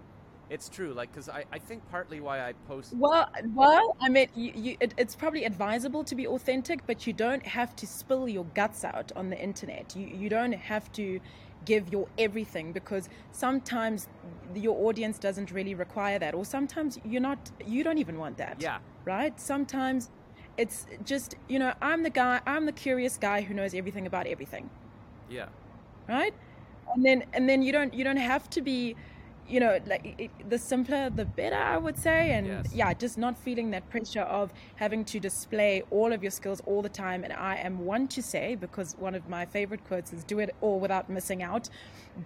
It's true like because I, I think partly why i post well well i mean you, you, it, it's probably advisable to be authentic but you don't have to spill your guts out on the internet. You, you don't have to give your everything because sometimes your audience doesn't really require that or sometimes you're not you don't even want that yeah. right? Sometimes it's just you know i'm the guy i'm the curious guy who knows everything about everything. Yeah right? And then and then you don't you don't have to be you know like it, the simpler the better i would say. And yes. yeah just not feeling that pressure of having to display all of your skills all the time. And i am one to say because one of my favorite quotes is do it all without missing out.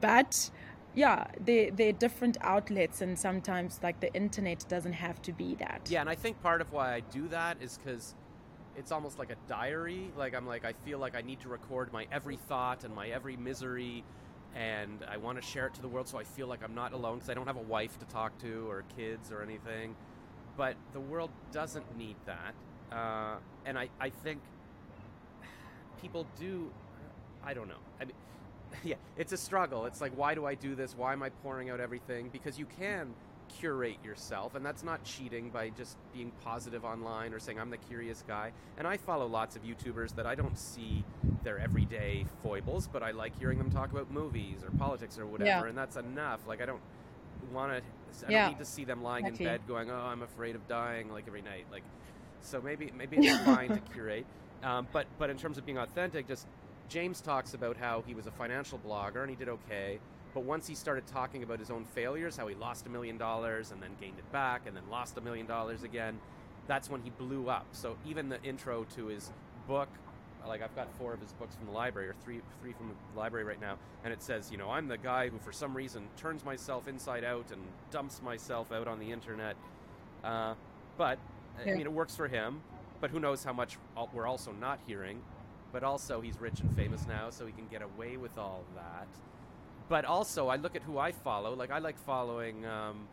But yeah they're, they're different outlets and sometimes like the internet doesn't have to be that. Yeah and i think part of why i do that is because it's almost like a diary. Like I'm like I feel like I need to record my every thought and my every misery, and I want to share it to the world so I feel like I'm not alone because I don't have a wife to talk to or kids or anything. But the world doesn't need that, uh, and I I think people do. I don't know. I mean, *laughs* yeah, it's a struggle. It's like why do I do this? Why am I pouring out everything? Because you can curate yourself, and that's not cheating by just being positive online or saying I'm the curious guy. And I follow lots of YouTubers that I don't see their everyday foibles, but I like hearing them talk about movies or politics or whatever, Yeah. and that's enough. Like I don't want to. I Yeah, don't need to see them lying exactly. in bed going, "Oh, I'm afraid of dying," like every night. Like, so maybe maybe it's fine to curate. Um, but but in terms of being authentic, just James talks about how he was a financial blogger and he did okay. But once he started talking about his own failures, how he lost a million dollars and then gained it back and then lost a million dollars again, that's when he blew up. So even the intro to his book, like I've got four of his books from the library, or three three from the library right now, and it says, you know, I'm the guy who for some reason turns myself inside out and dumps myself out on the internet. Uh, but I mean, it works for him. But who knows how much we're also not hearing. But also, he's rich and famous now, so he can get away with all that. But also, I look at who I follow. Like I like following. Um,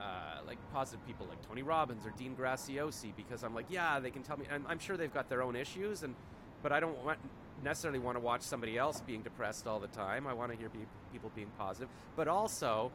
uh, like positive people like Tony Robbins or Dean Graziosi because I'm like, yeah, they can tell me, and I'm sure they've got their own issues, and but I don't want, necessarily want to watch somebody else being depressed all the time. I want to hear be, people being positive, but also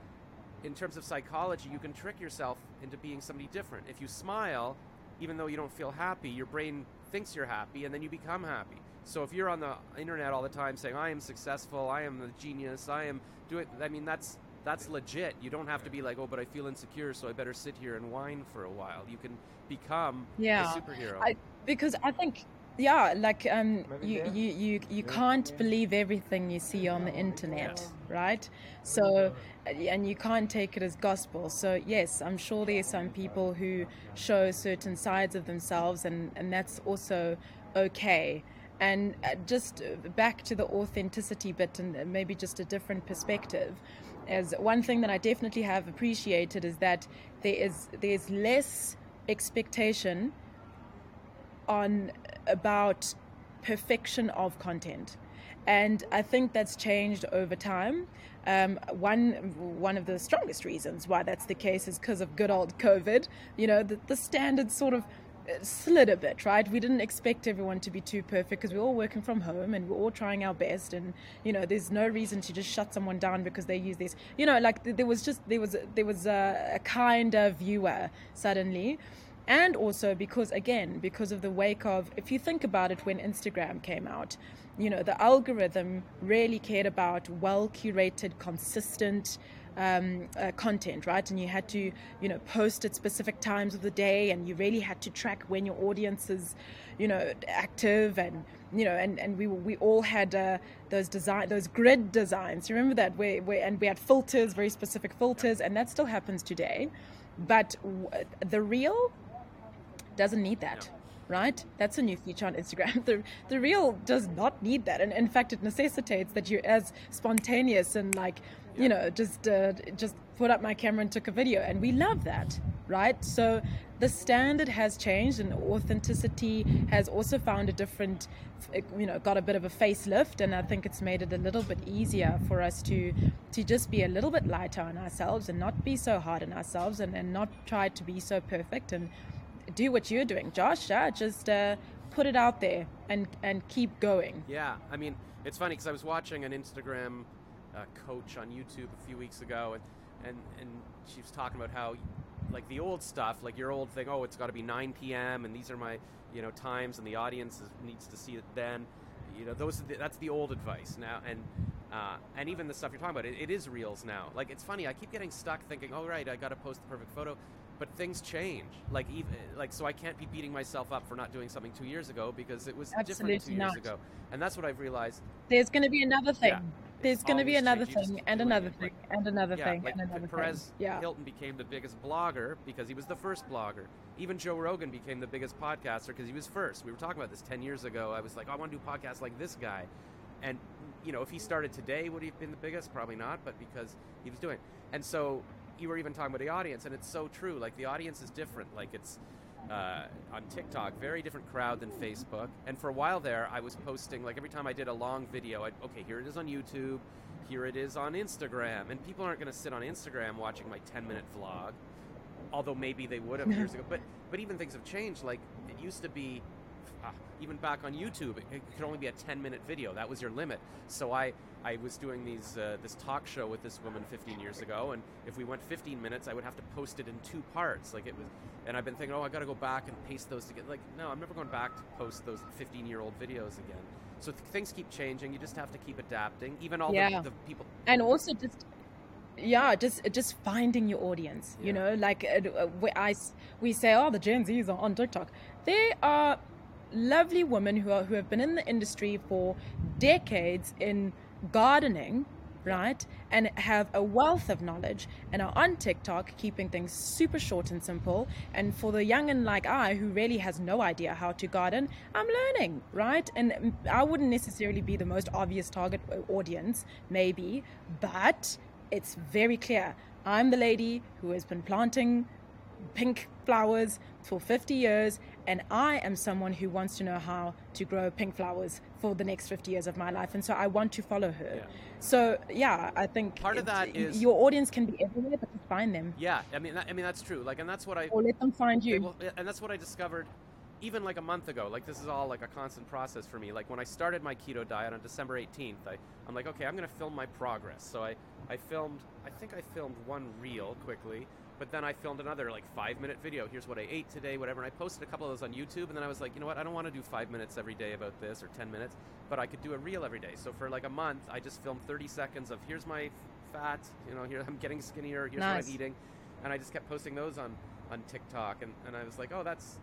in terms of psychology, you can trick yourself into being somebody different. If you smile, even though you don't feel happy, your brain thinks you're happy, and then you become happy. So if you're on the internet all the time saying, "I am successful, I am the genius, I am doing," I mean, that's that's legit. You don't have to be like, "Oh, but I feel insecure, so I better sit here and whine for a while." You can become Yeah. a superhero. I- because I think yeah, like um, Maybe you, there. you you you can't believe everything you see on the internet, right? So and you can't take it as gospel. So yes, I'm sure there are some people who show certain sides of themselves, and and that's also okay. And uh, just uh, back to the authenticity bit, and maybe just a different perspective. As one thing that I definitely have appreciated is that there is there's less expectation on about perfection of content. And i think that's changed over time. Um, one one of the strongest reasons why that's the case is because of good old covid. You know the, the standards sort of uh, slid a bit right? We didn't expect everyone to be too perfect because we're all working from home and we're all trying our best and you know there's no reason to just shut someone down because they use this. You know like there was just there was there was a, a kinder viewer suddenly. And also because again because of the wake of if you think about it when instagram came out you know the algorithm really cared about well curated consistent um, uh, content right? And you had to you know post at specific times of the day and you really had to track when your audience is you know active and you know and, and we we all had uh, those design those grid designs. You remember that? Where, where and we had filters very specific filters and that still happens today. But w- the real doesn't need that right? That's a new feature on instagram. *laughs* The, the real does not need that. And in fact it necessitates that you're as spontaneous and like you know just uh, just put up my camera and took a video and we love that right so the standard has changed and authenticity has also found a different you know got a bit of a facelift and i think it's made it a little bit easier for us to to just be a little bit lighter on ourselves and not be so hard on ourselves and, and not try to be so perfect and do what you're doing, Josh. Uh, just uh, put it out there and and keep going. Yeah, I mean, it's funny because I was watching an Instagram uh, coach on YouTube a few weeks ago, and, and and she was talking about how, like the old stuff, like your old thing. Oh, it's got to be 9 p.m. and these are my you know times, and the audience is, needs to see it then. You know, those are the, that's the old advice now, and uh, and even the stuff you're talking about, it, it is reels now. Like it's funny, I keep getting stuck thinking, oh right, I got to post the perfect photo. But things change, like even like so. I can't be beating myself up for not doing something two years ago because it was different Absolutely two years ago, and that's what I've realized. There's going to be another thing. Yeah, There's going to be another change. You just thing and another thing and another yeah, thing like and another Perez thing. Yeah. Hilton became the biggest blogger because he was the first blogger. Even Joe Rogan became the biggest podcaster because he was first. We were talking about this ten years ago. I was like, oh, I want to do podcasts like this guy, and you know, if he started today, would he have been the biggest? Probably not, but because he was doing. it. And so you were even talking about the audience, and it's so true. Like the audience is different. Like it's uh, on TikTok, very different crowd than Facebook. And for a while there, I was posting like every time I did a long video, I'd, okay, here it is on YouTube, here it is on Instagram, and people aren't going to sit on Instagram watching my 10 minute vlog, although maybe they would have years *laughs* ago. But but even things have changed. Like it used to be even back on YouTube, it, it, could only be a 10 minute video. That was your limit. So I, I was doing these uh, this talk show with this woman 15 years ago, and if we went 15 minutes, I would have to post it in two parts. Like it was, and I've been thinking, oh, I got to go back and paste those together. Like, no, I'm never going back to post those 15 year old videos again. So th- things keep changing. You just have to keep adapting. Even all Yeah. the, the people. and also just yeah just just finding your audience you know like uh, we, I, we say oh the gen z's are on tiktok they are lovely women who are who have been in the industry for decades in gardening right and have a wealth of knowledge and are on tiktok keeping things super short and simple. And for the young and like i who really has no idea how to garden i'm learning right? And i wouldn't necessarily be the most obvious target uh, audience maybe but it's very clear. I'm the lady who has been planting pink flowers for 50 years and i am someone who wants to know how to grow pink flowers for the next 50 years of my life and so i want to follow her Yeah. so yeah i think Part of that is- your audience can be everywhere but just find them Yeah, I mean, that, I mean that's true. Like, and that's what I. or let them find you yeah, and that's what I discovered even like a month ago. Like this is all like a constant process for me. Like when I started my keto diet on December 18th, I, I'm like, okay, I'm gonna film my progress. So I, I filmed, I think I filmed one reel quickly, but then I filmed another like five minute video. Here's what I ate today, whatever. And I posted a couple of those on YouTube, and then I was like, you know what? I don't want to do five minutes every day about this or 10 minutes, but I could do a reel every day. So for like a month, I just filmed 30 seconds of here's my fat, you know, here I'm getting skinnier, here's Nice. what I'm eating, and I just kept posting those on on TikTok, and, and I was like, oh, that's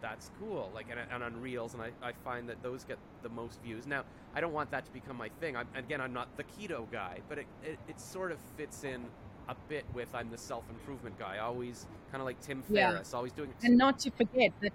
that's cool. Like and, and on Reels, and I, I find that those get the most views. Now, I don't want that to become my thing. I'm, again, I'm not the keto guy, but it, it, it sort of fits in a bit with I'm the self improvement guy. Always kind of like Tim Yeah. Ferriss, always doing. and not to forget that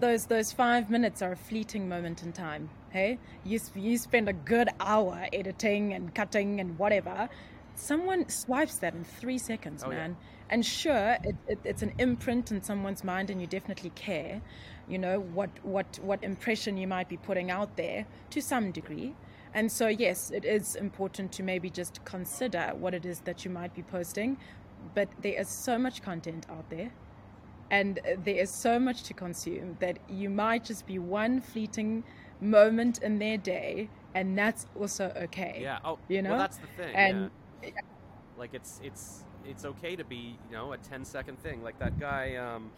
those those five minutes are a fleeting moment in time hey you, you spend a good hour editing and cutting and whatever someone swipes that in three seconds Oh, yeah. man and sure it, it, it's an imprint in someone's mind and you definitely care you know what what what impression you might be putting out there to some degree and so yes it is important to maybe just consider what it is that you might be posting but there is so much content out there and there is so much to consume that you might just be one fleeting moment in their day and that's also okay Yeah. Oh, you know well, that's the thing. and yeah. like it's it's it's okay to be you know a 10 second thing like that guy um,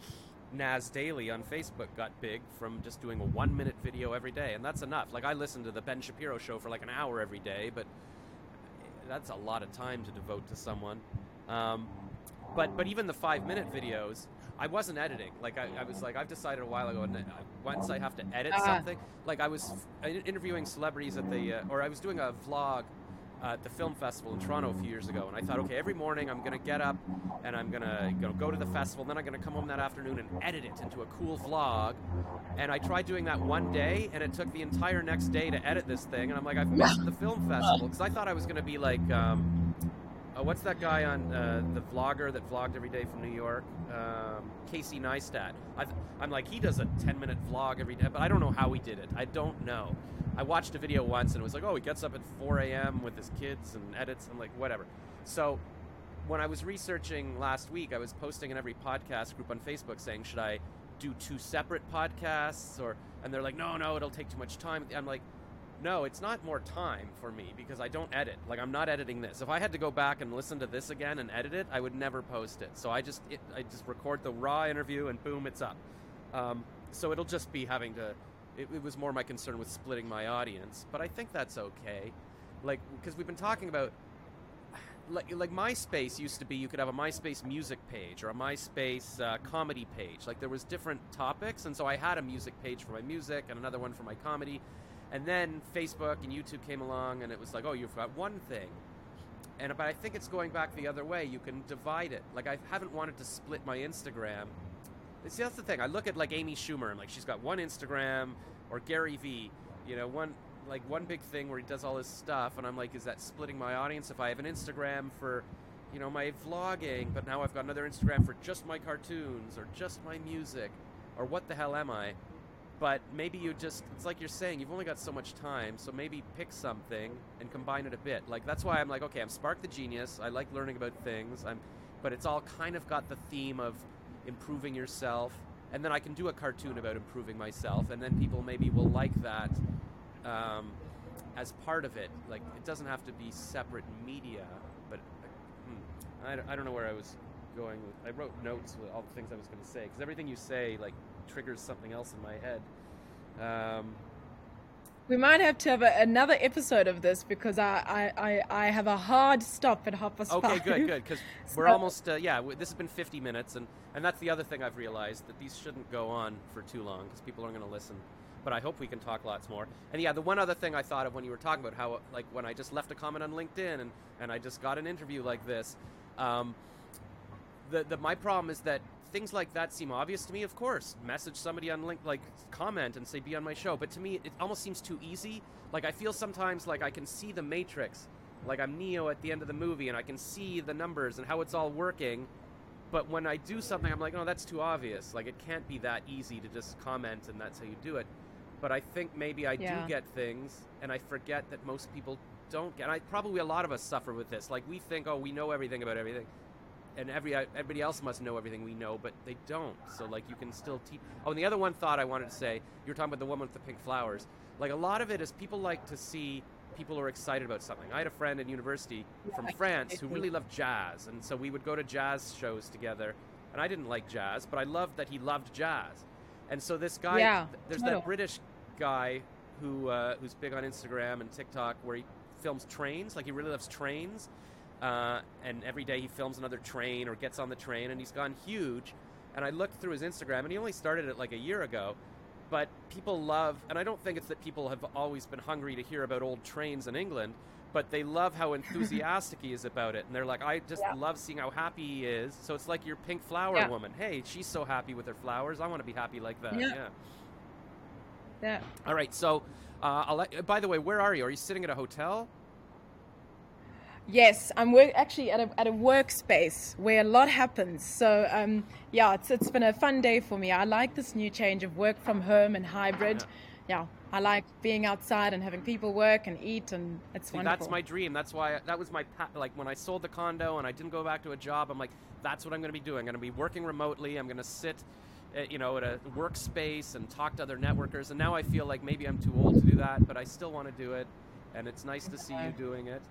Nas Daily on Facebook got big from just doing a one minute video every day and that's enough. Like I listen to the Ben Shapiro show for like an hour every day but that's a lot of time to devote to someone. Um, but but even the five minute videos I wasn't editing. Like I, I was like I've decided a while ago and once I have to edit Ah. something like I was f- interviewing celebrities at the uh, or I was doing a vlog uh, at the film festival in Toronto a few years ago, and I thought, okay, every morning I'm gonna get up and I'm gonna you know, go to the festival, then I'm gonna come home that afternoon and edit it into a cool vlog. And I tried doing that one day, and it took the entire next day to edit this thing, and I'm like, I've missed the film festival because I thought I was gonna be like. Um, uh, what's that guy on uh, the vlogger that vlogged every day from New York? Um, Casey Neistat. I I'm like, he does a 10 minute vlog every day, but I don't know how he did it. I don't know. I watched a video once and it was like, oh, he gets up at 4 a.m. with his kids and edits. I'm like, whatever. So when I was researching last week, I was posting in every podcast group on Facebook saying, should I do two separate podcasts? Or and they're like, no, no, it'll take too much time. I'm like, no, it's not more time for me because I don't edit. Like I'm not editing this. If I had to go back and listen to this again and edit it, I would never post it. So I just it, I just record the raw interview and boom, it's up. Um, so it'll just be having to. It, it was more my concern with splitting my audience, but I think that's okay. Like because we've been talking about like like MySpace used to be you could have a MySpace music page or a MySpace uh, comedy page. Like there was different topics, and so I had a music page for my music and another one for my comedy. And then Facebook and YouTube came along, and it was like, oh, you've got one thing. And but I think it's going back the other way. You can divide it. Like I haven't wanted to split my Instagram. See, that's the thing. I look at like Amy Schumer, like she's got one Instagram, or Gary Vee, you know, one like one big thing where he does all his stuff, and I'm like, is that splitting my audience? If I have an Instagram for, you know, my vlogging, but now I've got another Instagram for just my cartoons or just my music, or what the hell am I? But maybe you just, it's like you're saying, you've only got so much time, so maybe pick something and combine it a bit. Like, that's why I'm like, okay, I'm Spark the Genius. I like learning about things, I'm, but it's all kind of got the theme of improving yourself and then I can do a cartoon about improving myself, and then people maybe will like that um, as part of it. Like it doesn't have to be separate media, but hmm, I, I don't know where I was going. With, I wrote notes with all the things I was going to say because everything you say like triggers something else in my head. Um, We might have to have a, another episode of this because I, I, I, I have a hard stop at half past Okay, five. good, good. Because *laughs* we're So- almost uh, yeah. W- this has been 50 minutes, and and that's the other thing I've realized that these shouldn't go on for too long because people aren't going to listen. But I hope we can talk lots more. And yeah, the one other thing I thought of when you were talking about how like when I just left a comment on LinkedIn and and I just got an interview like this. Um, the, the my problem is that things like that seem obvious to me. Of course, message somebody on link, like comment and say be on my show. But to me, it almost seems too easy. Like I feel sometimes like I can see the Matrix, like I'm Neo at the end of the movie, and I can see the numbers and how it's all working. But when I do something, I'm like, oh, that's too obvious. Like it can't be that easy to just comment and that's how you do it. But I think maybe I Yeah. do get things, and I forget that most people don't get. And I probably a lot of us suffer with this. Like we think, oh, we know everything about everything and every everybody else must know everything we know, but they don't. So like you can still teach. Oh, and the other one thought I wanted to say, you were talking about the woman with the pink flowers. Like a lot of it is people like to see people who are excited about something. I had a friend in university from France who really loved jazz, and so we would go to jazz shows together. And I didn't like jazz, but I loved that he loved jazz. And so this guy, Yeah, there's total. that British guy who uh, who's big on Instagram and TikTok where he films trains. Like he really loves trains, uh, and every day he films another train or gets on the train, and he's gone huge. And I looked through his Instagram, and he only started it like a year ago. But people love, and I don't think it's that people have always been hungry to hear about old trains in England, but they love how enthusiastic he is about it. And they're like, I just Yeah. love seeing how happy he is. So it's like your pink flower Yeah. woman. Hey, she's so happy with her flowers. I want to be happy like that. Yeah. yeah. Yeah. All right. So, uh, I'll let, by the way, where are you? Are you sitting at a hotel? Yes, I'm work- actually at a, at a workspace where a lot happens. So, um, yeah, it's, it's been a fun day for me. I like this new change of work from home and hybrid. Yeah, I like being outside and having people work and eat, and it's See, wonderful. that's my dream. That's why that was my pa- like when I sold the condo and I didn't go back to a job. I'm like, that's what I'm going to be doing. I'm going to be working remotely. I'm going to sit, uh, you know, at a workspace and talk to other networkers. And now I feel like maybe I'm too old to do that, but I still want to do it. And it's nice to see you doing it.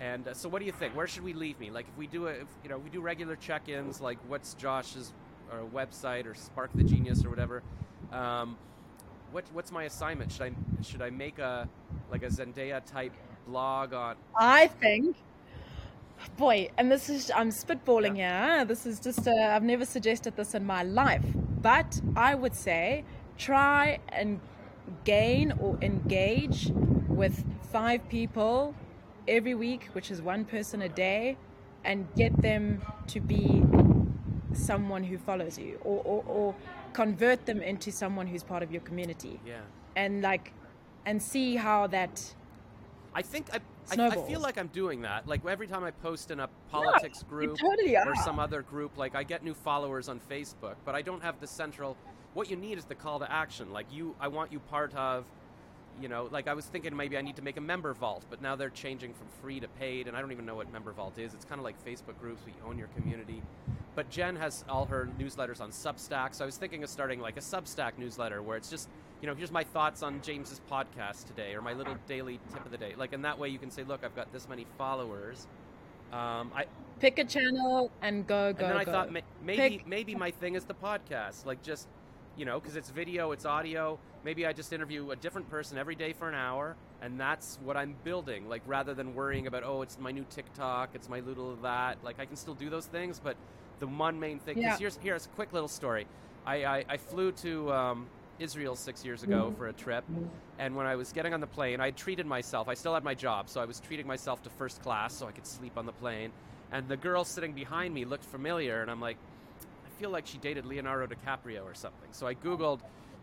And uh, so, what do you think? Where should we leave me? Like, if we do a, if, you know, we do regular check-ins. Like, what's Josh's or website or Spark the Genius or whatever? Um, what what's my assignment? Should I should I make a like a Zendaya type blog on? I think, boy, and this is, I'm spitballing here. This is just, uh, I've never suggested this in my life, but I would say try and gain or engage with five people every week, which is one person a day, and get them to be someone who follows you or, or, or convert them into someone who's part of your community Yeah. and like and see how that I think I, I, I feel like I'm doing that. Like every time I post in a politics group totally or some other group, like I get new followers on Facebook, but I don't have the central. What you need is the call to action. Like you, I want you part of. You know, like I was thinking maybe I need to make a member vault, but now they're changing from free to paid, and I don't even know what member vault is. It's kind of like Facebook groups, we own your community. But Jen has all her newsletters on Substack, so I was thinking of starting like a Substack newsletter where it's just, you know, here's my thoughts on James's podcast today, or my little daily tip of the day. Like, in that way, you can say, look, I've got this many followers. Um, I, pick a channel and go go go. and then I go. thought ma- maybe Pick- maybe my thing is the podcast, like just you know, because it's video, it's audio. Maybe I just interview a different person every day for an hour, and that's what I'm building. Like rather than worrying about oh, it's my new TikTok, it's my little that. Like I can still do those things, but the one main thing. Yeah. here's here's a quick little story. I I, I flew to. Um, Israel six years ago for a trip, and when I was getting on the plane, I treated myself. I still had my job, so I was treating myself to first class so I could sleep on the plane. And the girl sitting behind me looked familiar, and I'm like, feel like she dated Leonardo DiCaprio or something. So I Googled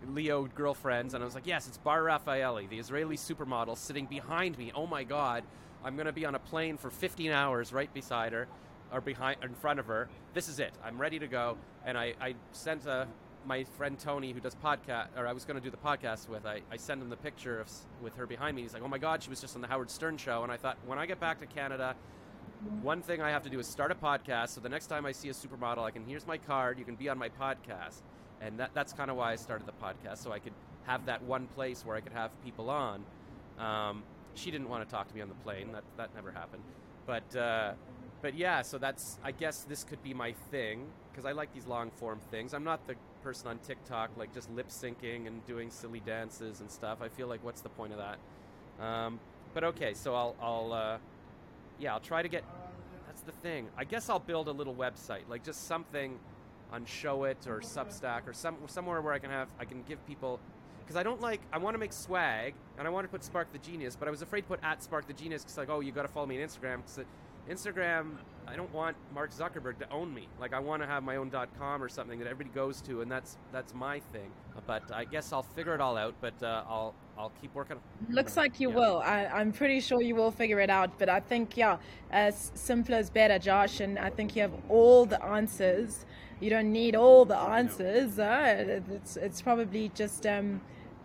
Leo girlfriends, and I was like, yes, it's Bar Refaeli, the Israeli supermodel, sitting behind me. Oh my God, I'm going to be on a plane for 15 hours right beside her, or behind, in front of her. This is it. I'm ready to go. And I, I sent a, my friend Tony, who does podcast, or I was going to do the podcast with, I, I sent him the picture of, with her behind me. He's like, oh my God, she was just on the Howard Stern show. And I thought, when I get back to Canada, one thing I have to do is start a podcast. So the next time I see a supermodel, I can here's my card. You can be on my podcast. and that, that's kind of why I started the podcast, so I could have that one place where I could have people on. Um, she didn't want to talk to me on the plane. That that never happened. But uh, but yeah, so that's I guess this could be my thing because I like these long form things. I'm not the person on TikTok like just lip syncing and doing silly dances and stuff. I feel like what's the point of that? Um, but okay, so I'll I'll uh, yeah I'll try to get. That's the thing. I guess I'll build a little website, like just something on Showit or Substack or some somewhere where I can have I can give people because I don't like I want to make swag and I want to put Spark the Genius, but I was afraid to put at Spark the Genius because like oh you got to follow me on Instagram because Instagram I don't want Mark Zuckerberg to own me. Like I want to have my own .com or something that everybody goes to, and that's that's my thing. But I guess I'll figure it all out. But uh, I'll I'll keep working. Looks like you Yeah. will. I, I'm pretty sure you will figure it out. But I think, yeah, as simpler is better, Josh. And I think you have all the answers. You don't need all the answers. Uh, it's it's probably just um,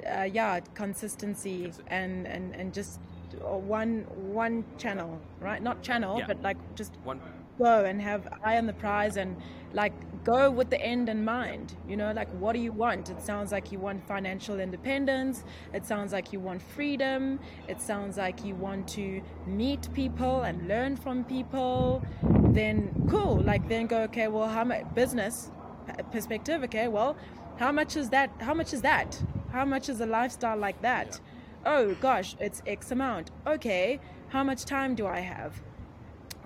uh, yeah, consistency Consi- and, and and just uh, one one channel, right? Not channel, Yeah. but like just One go and have eye on the prize and like go with the end in mind you know? Like what do you want? It sounds like you want financial independence. It sounds like you want freedom. It sounds like you want to meet people and learn from people. Then cool. Like then go okay well how much business perspective okay well how much is that how much is that? How much is a lifestyle like that? Oh gosh it's x amount. Okay how much time do i have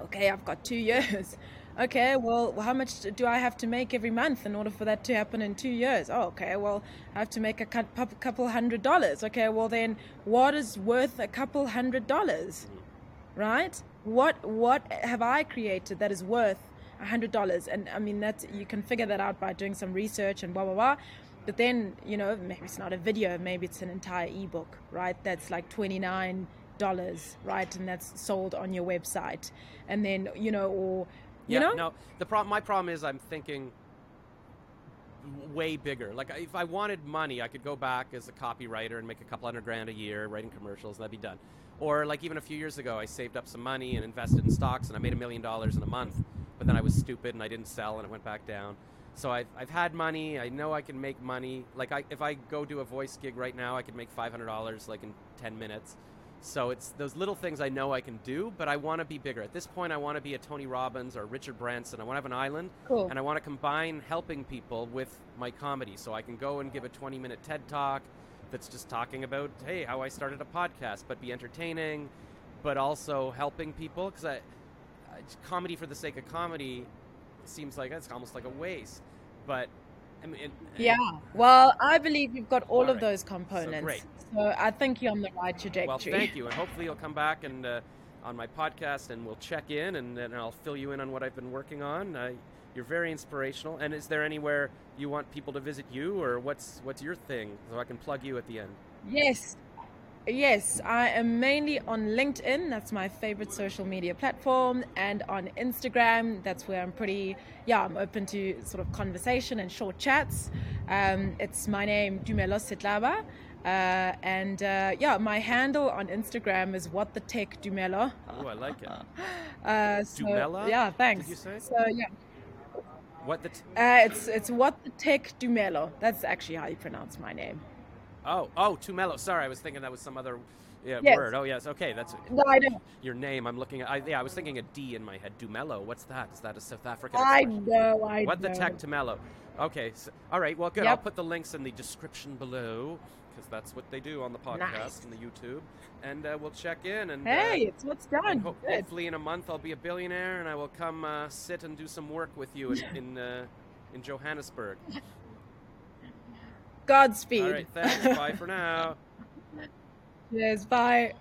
okay, I've got two years. *laughs* Okay, well, how much do I have to make every month in order for that to happen in two years? Oh, okay, well, I have to make a couple hundred dollars. Okay, well, then what is worth a couple hundred dollars? Mm. Right? What what have I created that is worth a hundred dollars? And I mean, that's you can figure that out by doing some research and blah blah blah. But then, you know, maybe it's not a video, maybe it's an entire ebook, right? That's like twenty nine dollars, right? And that's sold on your website. And then, you know, or you yeah, know, no. The problem, my problem is I'm thinking way bigger. Like if I wanted money, I could go back as a copywriter and make a couple hundred grand a year writing commercials, and that'd be done. Or like even a few years ago, I saved up some money and invested in stocks, and I made a million dollars in a month. But then I was stupid and I didn't sell, and it went back down. So I've, I've had money. I know I can make money. Like I, if I go do a voice gig right now, I could make five hundred dollars like in ten minutes. So it's those little things I know I can do, but I want to be bigger. At this point, I want to be a Tony Robbins or Richard Branson. I want to have an island, Cool. and I want to combine helping people with my comedy. So I can go and give a 20 minute TED talk that's just talking about, hey, how I started a podcast, but be entertaining, but also helping people. Because I, I, comedy for the sake of comedy seems like it's almost like a waste. But I mean, it- yeah. Well, I believe you've got all All of right. those components. great. So I think you're on the right trajectory. Well, thank you, and hopefully you'll come back and uh, on my podcast, and we'll check in, and then I'll fill you in on what I've been working on. Uh, you're very inspirational. And is there anywhere you want people to visit you, or what's what's your thing, so I can plug you at the end? Yes. Yes, I am mainly on LinkedIn. That's my favorite social media platform. And on Instagram, that's where I'm pretty, yeah, I'm open to sort of conversation and short chats. Um, it's my name, Tumelo Sitlaba. Uh, and uh, yeah, my handle on Instagram is what the tech Tumelo. Oh, I like it. *laughs* Uh, so, Dumela? Yeah, thanks. Did you say? So yeah, What the? T- uh, it's it's what the tech Tumelo. That's actually how you pronounce my name. Oh, oh, Tumelo. Sorry, I was thinking that was some other yeah, Yes. word. Oh, yes. Okay, that's No, I don't. your name. I'm looking at. I, yeah, I was thinking a D in my head. Dumelo. What's that? Is that a South African? I know. I What the tech to mellow? Okay, so, all right. Well, good. I'll put the links in the description below because that's what they do on the podcast Nice. and the YouTube, and uh, we'll check in. And uh, Hey, it's what's done. ho- hopefully in a month I'll be a billionaire and I will come uh, sit and do some work with you in in, uh, in Johannesburg. *laughs* Godspeed. All right, thanks. Bye for now. *laughs* Yes, bye.